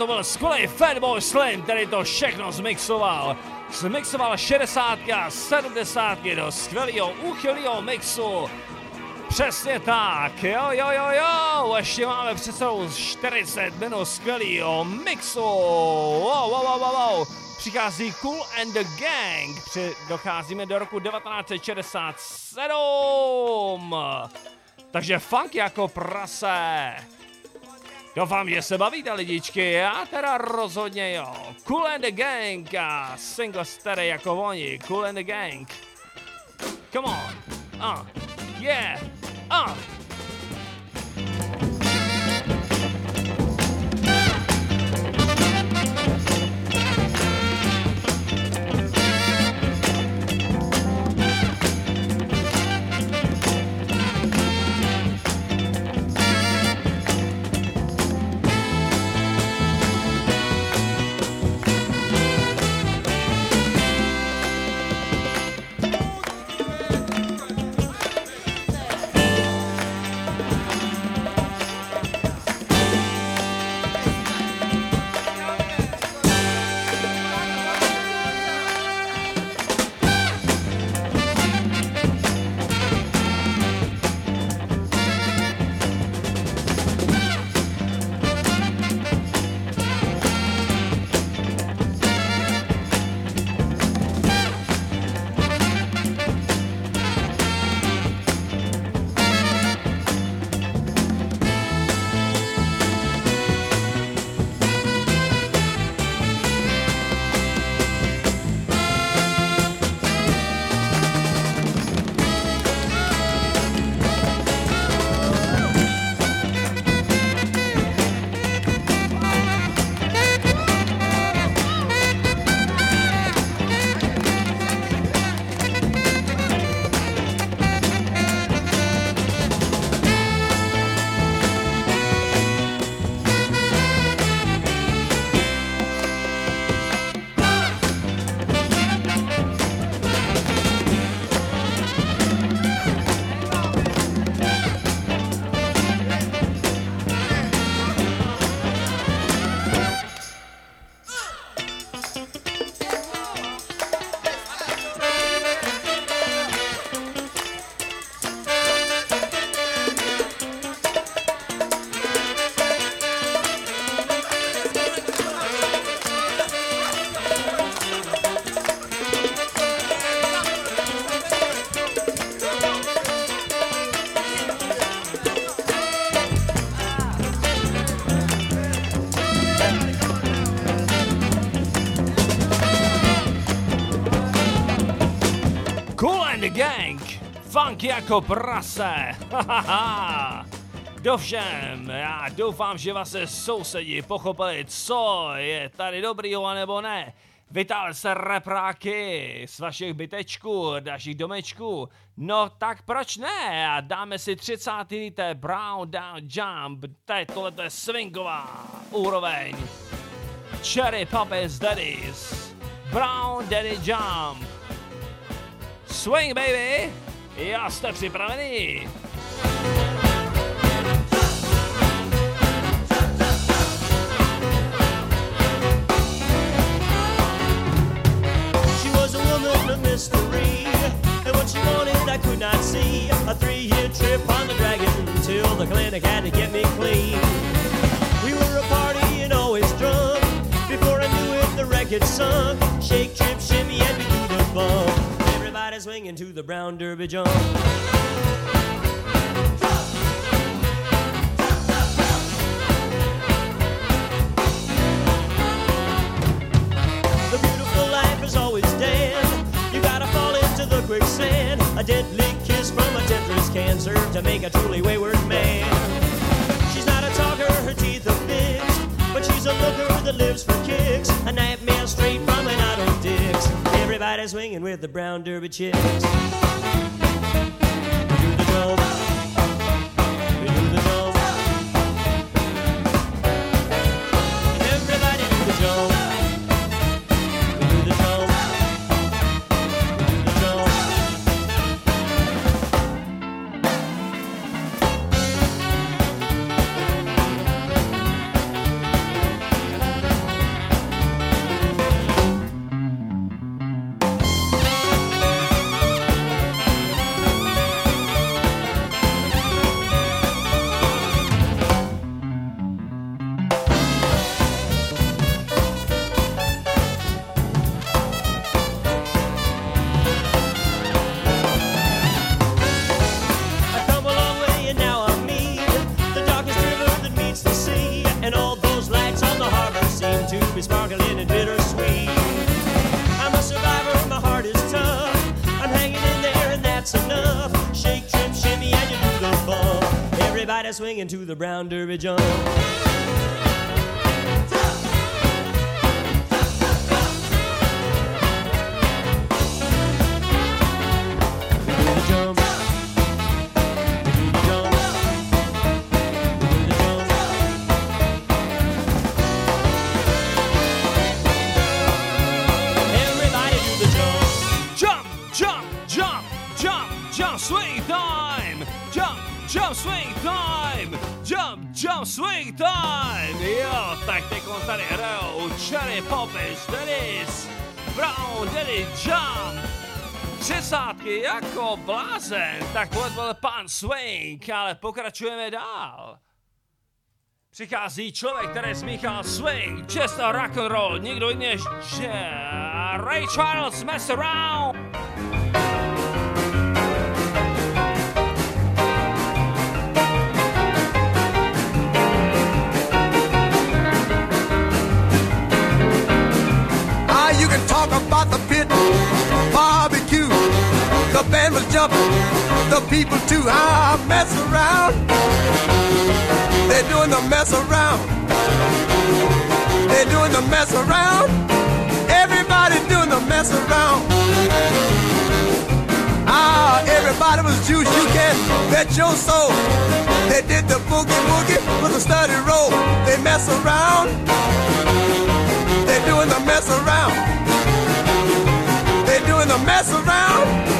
to byl skvělý Fatboy Slim, který to všechno zmixoval. Zmixoval 60 a 70 do skvělého úchylného mixu. Přesně tak, jo, jo, jo, jo, ještě máme před sebou 40 minut skvělého mixu. Wow, wow, wow, wow, wow. Přichází Cool and the Gang, Při, docházíme do roku 1967. Takže funk jako prase. Doufám, že se bavíte lidičky, já teda rozhodně jo. Cool and the Gang a single staré jako oni, Cool and the Gang. Come on, ah, uh, yeah, ah. Uh. Funk jako prase. [LAUGHS] Dovšem, já doufám, že vaše sousedí pochopili, co je tady dobrýho a nebo ne. Vytáhl se repráky z vašich bytečků, dalších domečků. No tak proč ne? A dáme si 30. té Brown Down Jump. Teď tohle to je swingová úroveň. Cherry Puppies Daddies. Brown Daddy Jump. Swing baby! Já jste připravený? She was a woman of mystery, and what she wanted I could not see. A three-year trip on the dragon till the clinic had to get me clean. We were a party and always drunk. Before I knew it, the record sunk. Shake, trip, shimmy, and we do the bump. Swinging to the brown derby jump. The beautiful life is always dead. You gotta fall into the quicksand. A deadly kiss from a Tetris can serve to make a truly wayward man. She's not a talker, her teeth are fixed, but she's a looker that lives for kicks. A nightmare straight from an auto. Everybody swinging with the brown derby chicks. Do the drum. into the brown derby jump. Cherry Poppers, Dennis, Brown, Daddy Jump! Třicátky jako blázen, tak tohle byl pan Swing, ale pokračujeme dál. Přichází člověk, který smíchal swing, čest a rock and roll, nikdo jiný než Ray Charles Mess Around. The band was jumping, the people too. Ah, mess around. They're doing the mess around. They're doing the mess around. Everybody doing the mess around. Ah, everybody was juice. You can bet your soul. They did the boogie woogie with a study roll. They mess around. They're doing the mess around. They're doing the mess around.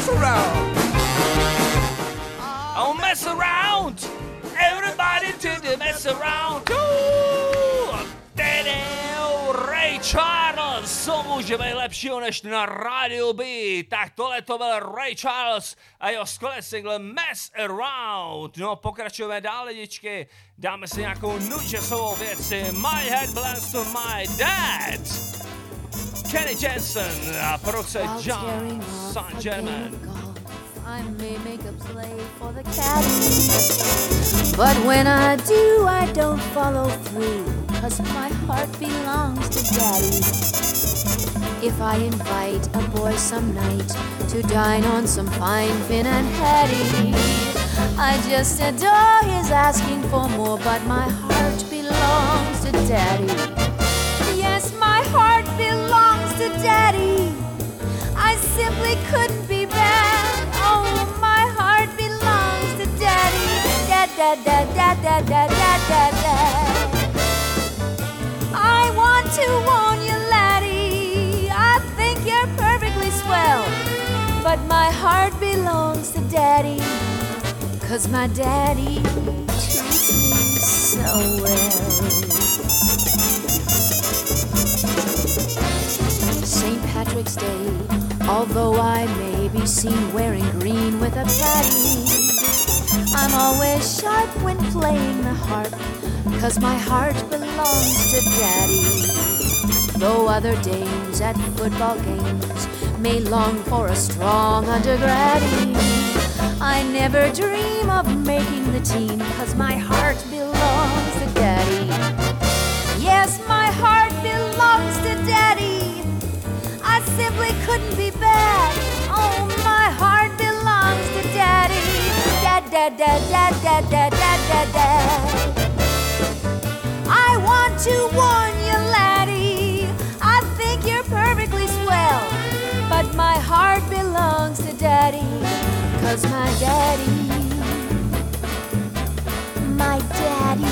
Mess around. Oh, mess around! Everybody to the mess around! Tedy Ray Charles, co může být lepšího než na Radio B? Tak tohle to byl Ray Charles a jeho skvělý single Mess Around. No, pokračujeme dál, lidičky. Dáme si nějakou nudžesovou věci. My head belongs to my dad. Kenny Jensen a produkce John St. German. I may make a play for the caddy. But when I do, I don't follow through. Cause my heart belongs to daddy. If I invite a boy some night to dine on some fine fin and hattie, I just adore his asking for more. But my heart belongs to daddy. To daddy. I simply couldn't be bad. Oh, my heart belongs to daddy. Dad, dad, dad, dad, dad, dad, dad, dad, dad. I want to warn you, laddie. I think you're perfectly swell. But my heart belongs to daddy. Cause my daddy treats me so well. St. Patrick's Day, although I may be seen wearing green with a patty, I'm always sharp when playing the harp, cause my heart belongs to daddy. Though other dames at football games may long for a strong undergraddie, I never dream of making the team, cause my heart belongs simply couldn't be bad. Oh, my heart belongs to daddy. Dad, dad, dad, dad, dad, dad, dad, dad, dad. I want to warn you, laddie. I think you're perfectly swell. But my heart belongs to daddy. Cause my daddy, my daddy,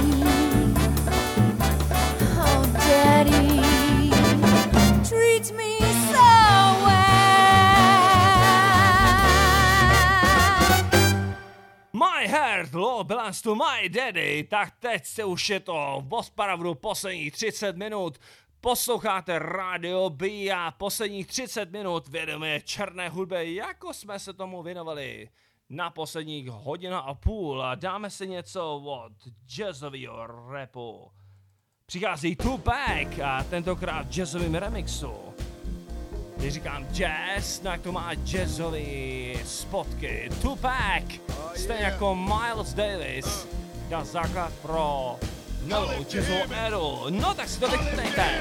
My heart law belongs to my daddy. Tak teď se už je to v Bosparavru posledních 30 minut. Posloucháte Radio B a posledních 30 minut vědomé černé hudby, jako jsme se tomu věnovali na posledních hodina a půl a dáme si něco od jazzového rapu. Přichází Tupac a tentokrát v jazzovém remixu. Když říkám jazz, tak to má jazzový spotky. Tupac, stejně jako Miles Davis, dá základ pro novou jazzovou éru. No tak si to vychutnejte.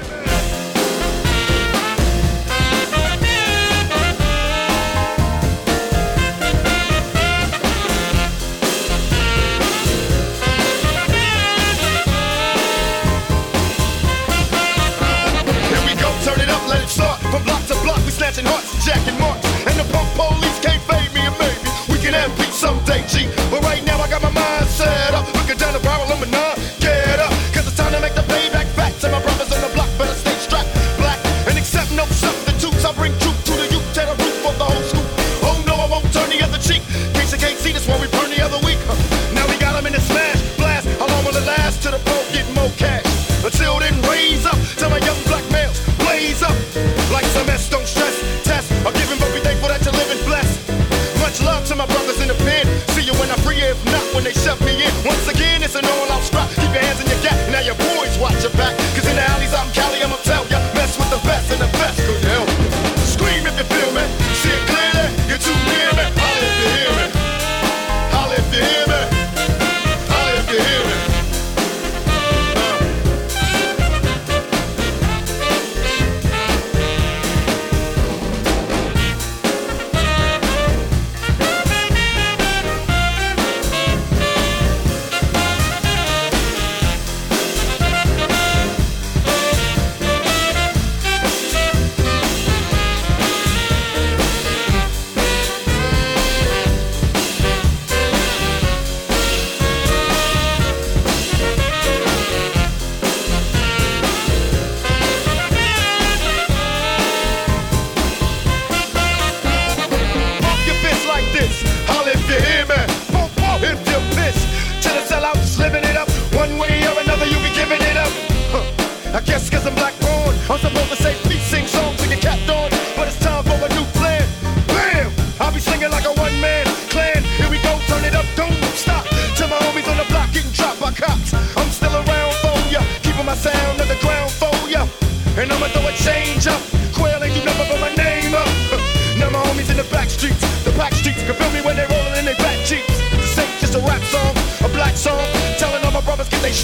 Snatching hearts, jacking marks. And the pump police can't fade me, and maybe we can have peace someday, G. But right now, I got my mind set up. watch a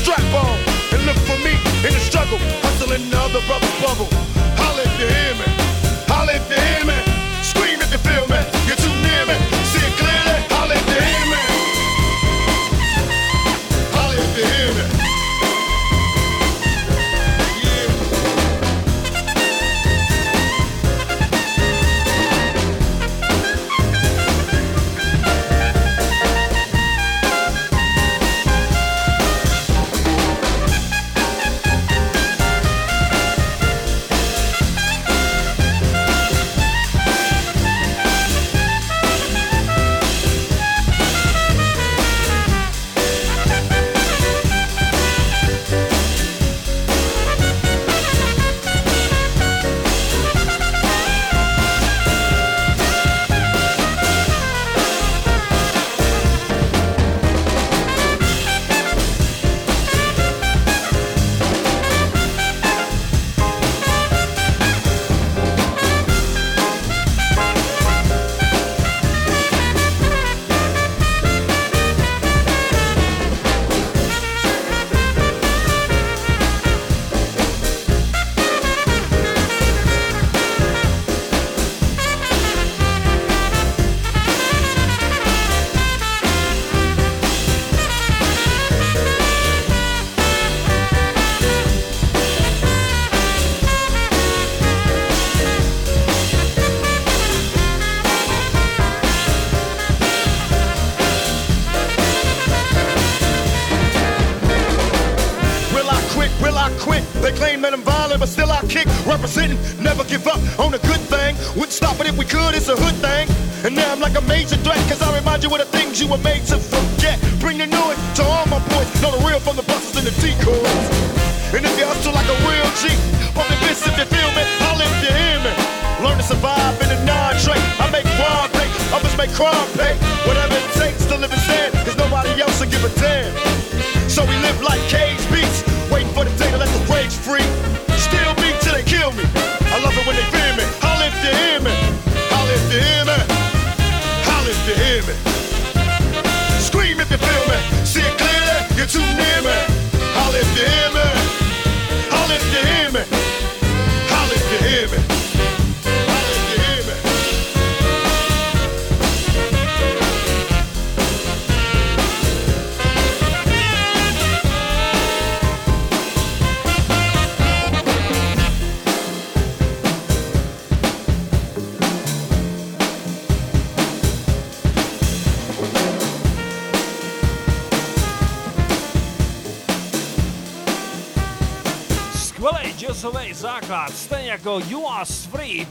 strap on and look for me in the struggle, hustling the other brothers' bubble. The things you were made to forget. Bring the new to all my boys. Know the real from the buses and the decoys. And if you hustle like a real G, pump the fist if you feel me, I'll if you hear me. Learn to survive in a non-trait. I make raw pay, others make crime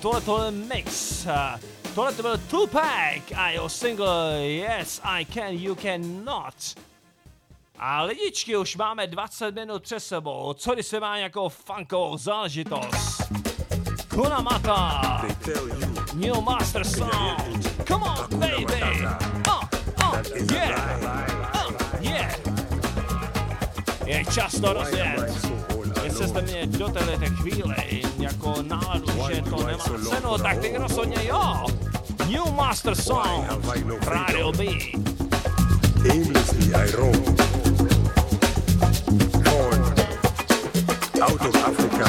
Tohle to je mix. Tohle to byl Tupac a jeho single Yes I Can, You Cannot. A lidičky, už máme 20 minut před sebou, co když se má nějakou funkovou záležitost. Kuna Mata, New Master Sound, come on baby, oh, oh, yeah, oh, yeah. Je čas to rozjet. Jestli jste mě do této chvíli jako že to nemá cenu, tak teď rozhodně. New Master Song, Radio B. Aimlessly I roam. Born out of Africa,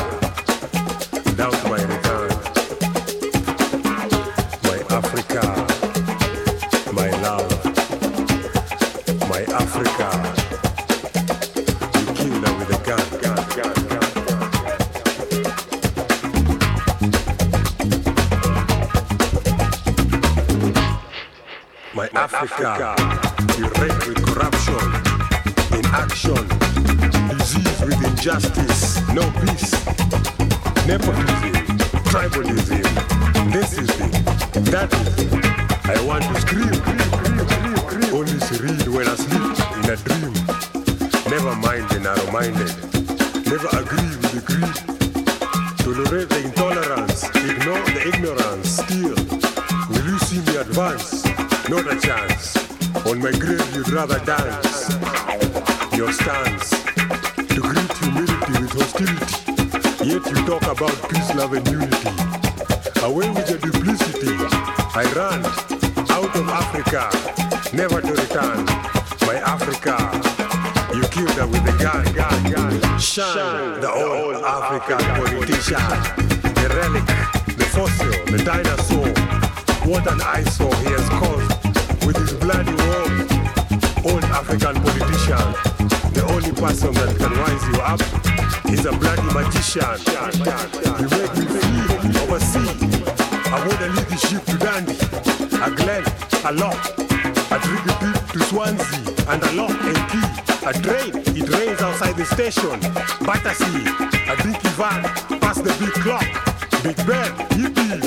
with no peace, nepotism, tribalism, This is racism, that is. it. I want to scream, only serene when I sleep in a dream. Never mind the narrow-minded, never agree with the greed, tolerate the intolerance, ignore the ignorance, steal. Will you see me advance? Not a chance. On my grave you'd rather dance. Your stance about peace, love, and unity. Away with your duplicity. I ran out of Africa, never to return. My Africa, you killed her with a gun, gun, gun. Shine, the old African politician, the relic, the fossil, the dinosaur. What an eyesore he has caused with his bloody war. Old African politician, the only person that can wise you up is a bloody magician. You make me feel overseas. I wanna lead the ship to Dandy, a Glen, a lock, a Driggy Deep to Swansea, and a lock and key, a drain, it rains outside the station, Battersea, a dicky van, past the big clock, Big Ben, yippee,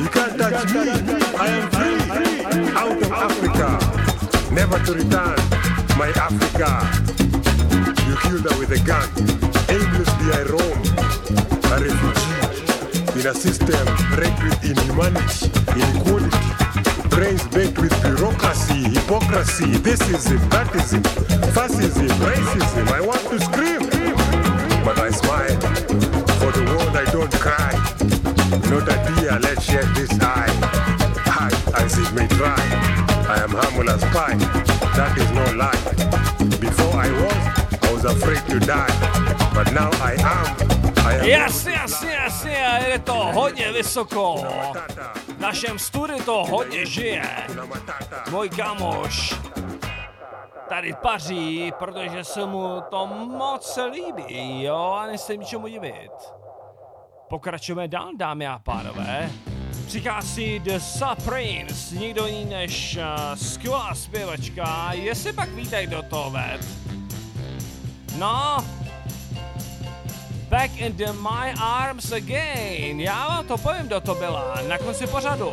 you can't touch me, I am free, out of Africa, never to return, my Africa. You killed her with a gun, I roam, a refugee in a system wrecked with inhumanity, inequality, brains baked with bureaucracy, hypocrisy. This is it, that is it, fascism, racism. I want to scream, but I smile. For the world I don't cry. Not a tear, let's shed this eye. Hide as it may try. I am humble as pie. That is no lie. Before I I was afraid to die. But now I am. Jasně, jasně, jasně, a je to hodně vysoko. V našem studiu to hodně žije. Můj kamoš tady paří, protože se mu to moc líbí, jo, a nechce ničemu divit. Pokračujeme dál, dámy a pánové. Přichází The Supremes, nikdo jiný než uh, skvělá zpěvačka, jestli pak víte, kdo to ved. No, Back into my arms again. Já vám to povím, kdo to byla. Na konci pořadu.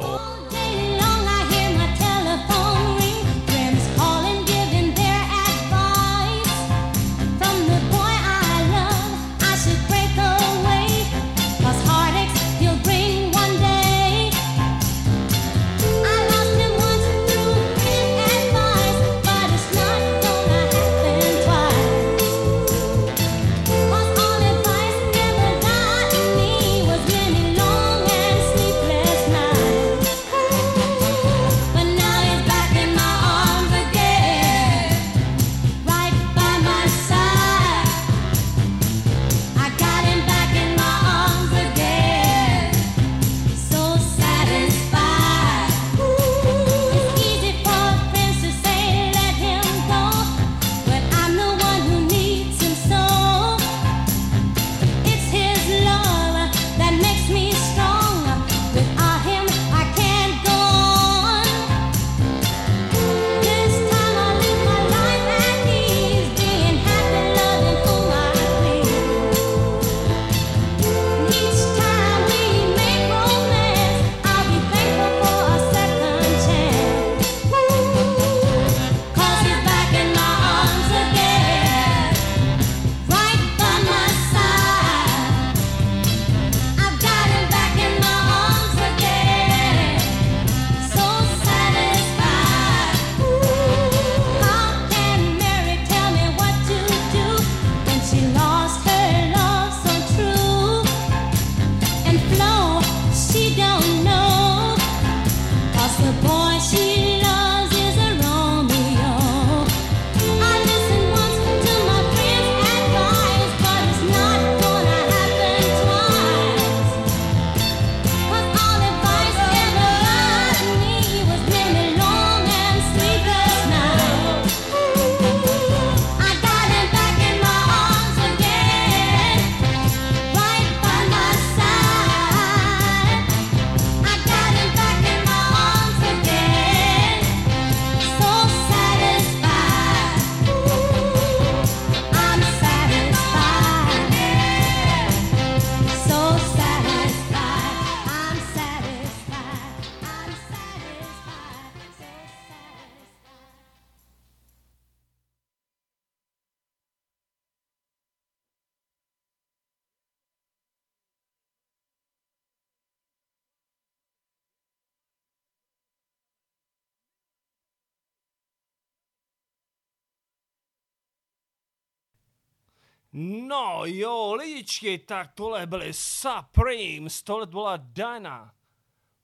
Jo, lidičky, tak tohle byly Supremes, tohle byla Dana.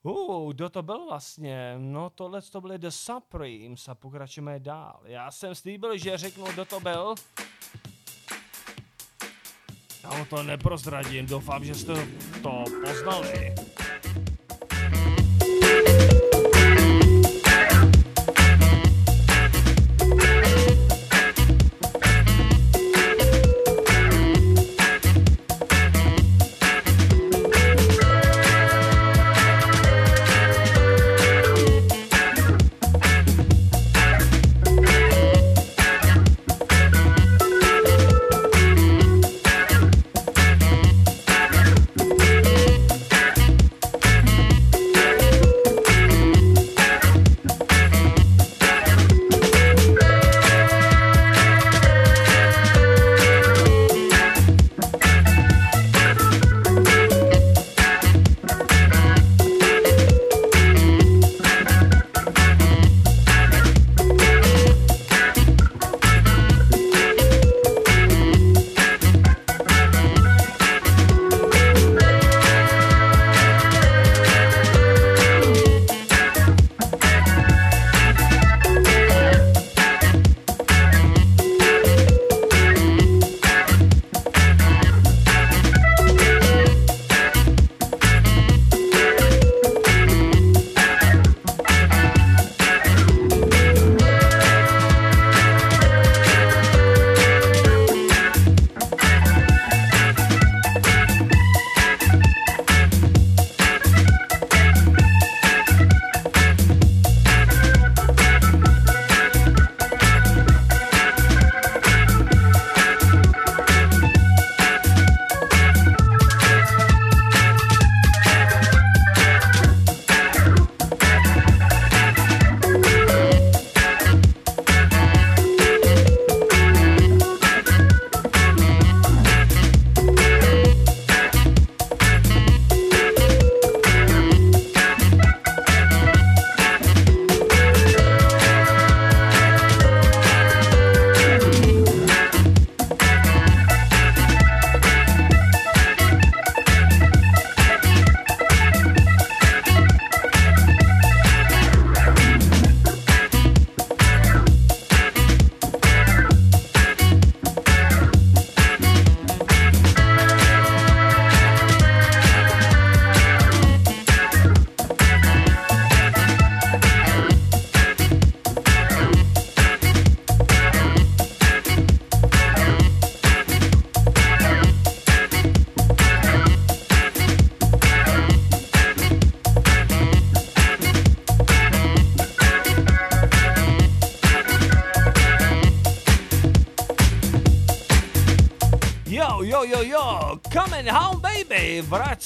Uh, kdo to byl vlastně? No tohle to byly The Supremes a pokračujeme dál. Já jsem slíbil, že řeknu, kdo to byl. Já to neprozradím, doufám, že jste to poznali.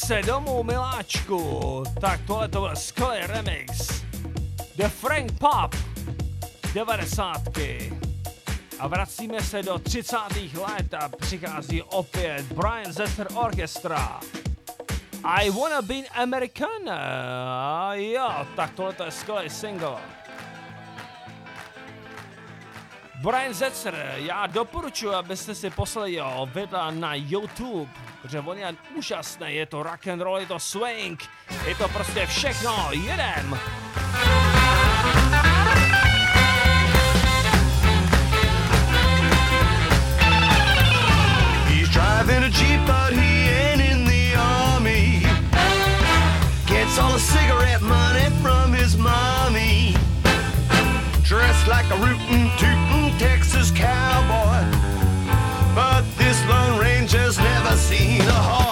Se domů miláčku. Tak tohle to byl skvělý remix. The Frank Pop, 90. A vracíme se do 30. let a přichází opět Brian Setzer Orchestra. I wanna be an American. A jo, tak tohle to je skvělý single. Brian Setzer, já doporučuji, abyste si poslali jeho videa na YouTube, on je to rock and roll, je to swing, je to prostě všechno, jedem! He's driving a Jeep, but he ain't in the army. Gets all the cigarette money from his mommy. Dressed like a rootin' tootin' seen a horse.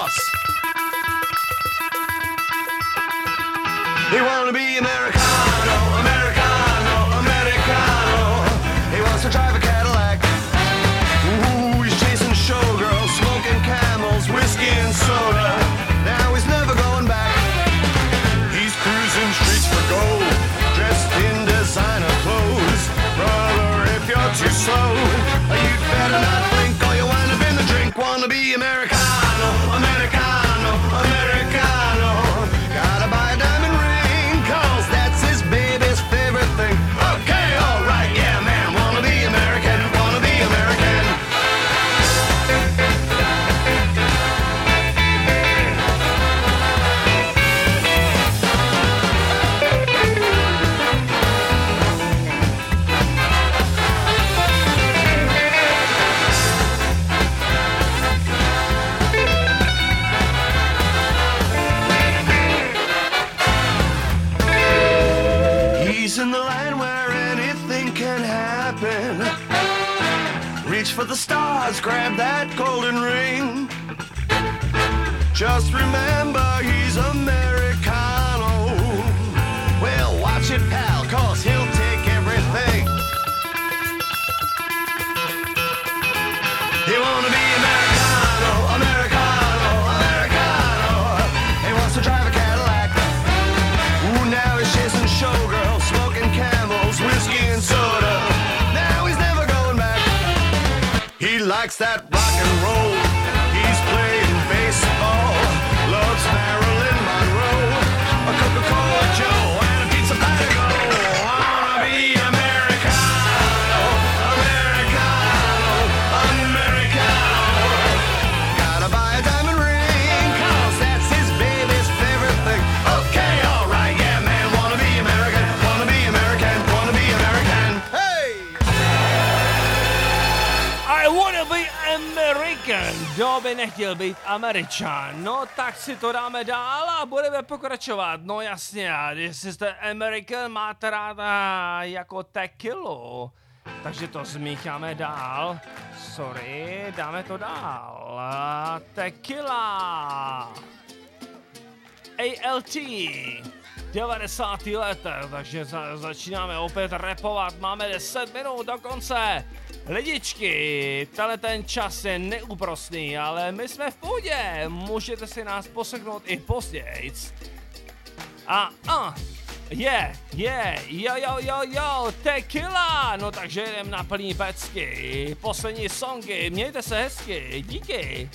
Nechtěl být Američan? No tak si to dáme dál a budeme pokračovat. No jasně, a jestli jste American, máte ráda jako tequilu. Takže to zmícháme dál. Sorry, dáme to dál. Tequila. ALT. 90. letech, takže za, začínáme opět repovat, máme 10 minut do konce. Lidičky, tenhle ten čas je neúprostný, ale my jsme v pohodě, můžete si nás poseknout i později. A, a, je, je, jo, jo, jo, jo, tequila, no takže jdem na plný pecky, poslední songy, mějte se hezky, díky.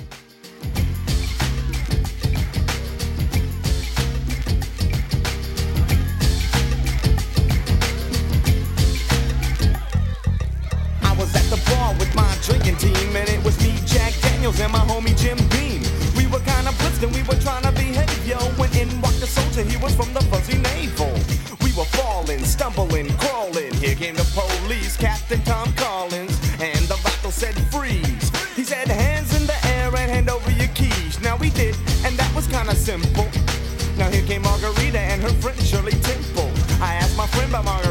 Drinking team, and it was me, Jack Daniels, and my homie Jim Beam. We were kinda blitzed and we were trying to behave, yo. When in walked the soldier, he was from the fuzzy naval. We were falling, stumbling, crawling. Here came the police, Captain Tom Collins, and the vato said freeze. He said hands in the air and hand over your keys. Now we did, and that was kinda simple. Now here came Margarita and her friend Shirley Temple. I asked my friend about Margarita.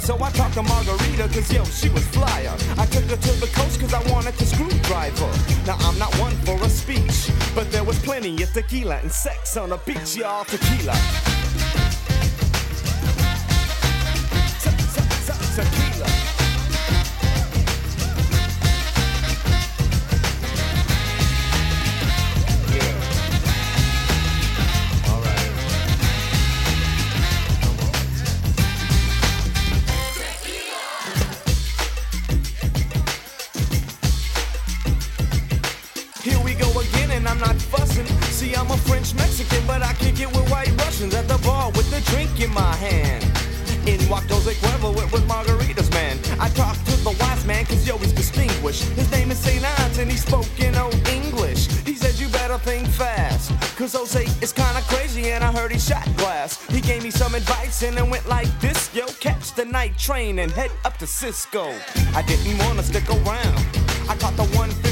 So I talked to Margarita cause yo, she was flyer. I took her to the coast cause I wanted to screwdriver. Now I'm not one for a speech, but there was plenty of tequila and sex on the beach, y'all. Tequila. Te- te- te- Tequila. But I kick it with white Russians at the bar with the drink in my hand. In walked Jose Cuervo, it was Margaritas, man. I talked to the wise man, cause yo, he's distinguished. His name is St. Ange, and he spoke in old English. He said, You better think fast, cause Jose is kinda crazy, and I heard he shot glass. He gave me some advice, and it went like this Yo, catch the night train and head up to Cisco. I didn't wanna stick around. I caught the 151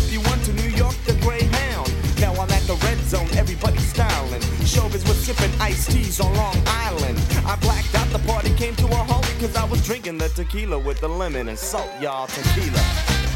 sipping iced teas on Long Island. I blacked out, the party came to a halt because I was drinking the tequila with the lemon and salt, y'all. Tequila.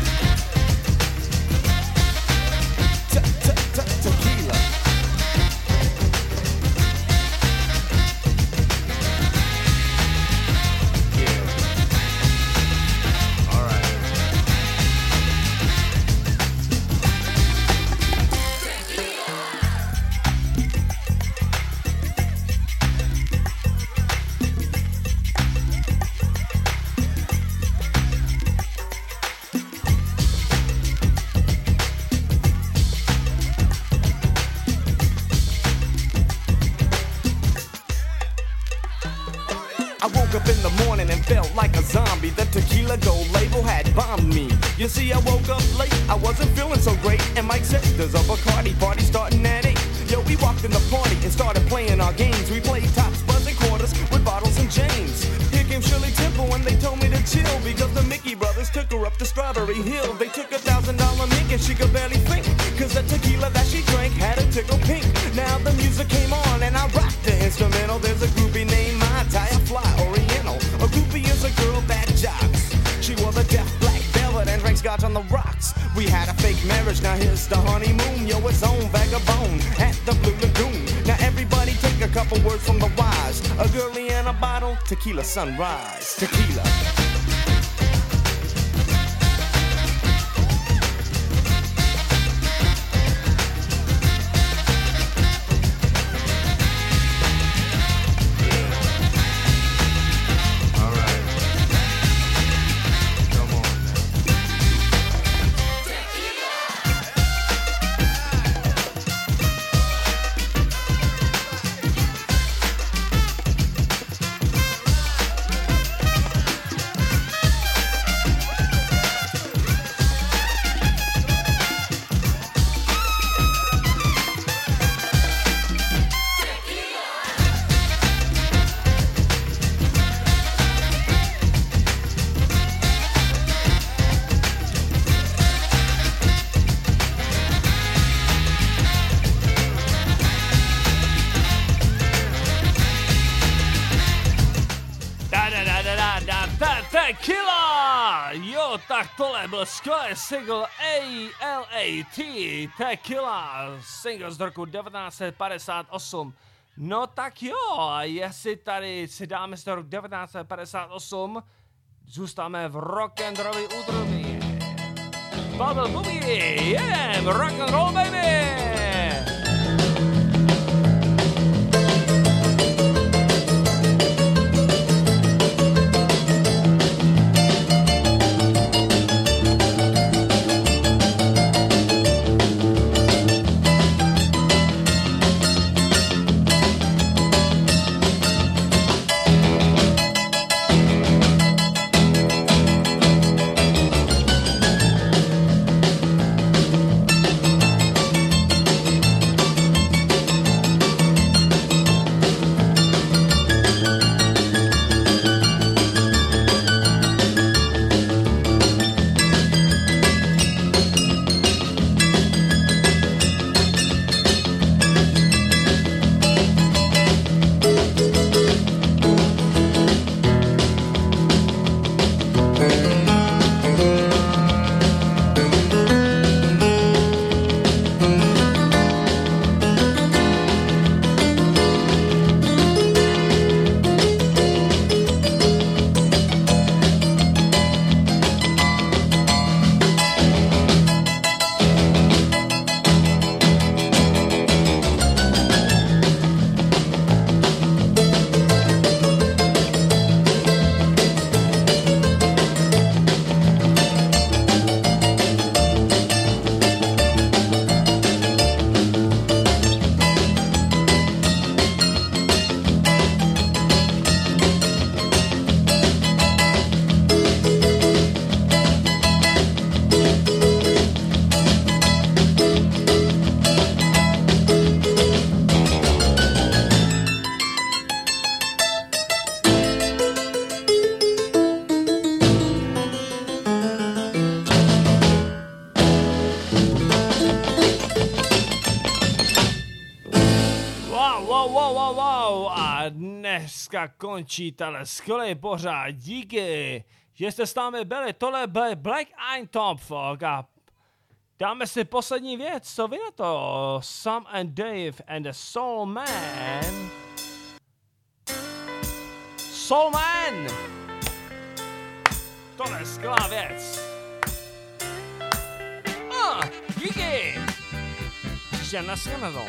sunrise. To keep single ALAT Tequila, single z roku 1958. No tak jo, a jestli tady si dáme z toho roku 1958, zůstáme v rock and rollový údrobí. Bubble Boogie, yeah, rock and roll baby! Dneska končí tenhle skvělý pořád. Díky, že jste s námi byli. Tohle byl Black Eye Top Folk a dáme si poslední věc. Co vy na to? Sam and Dave and the Soul Man. Soul Man! Tohle je skvělá věc. A, díky! Příště na shledanou.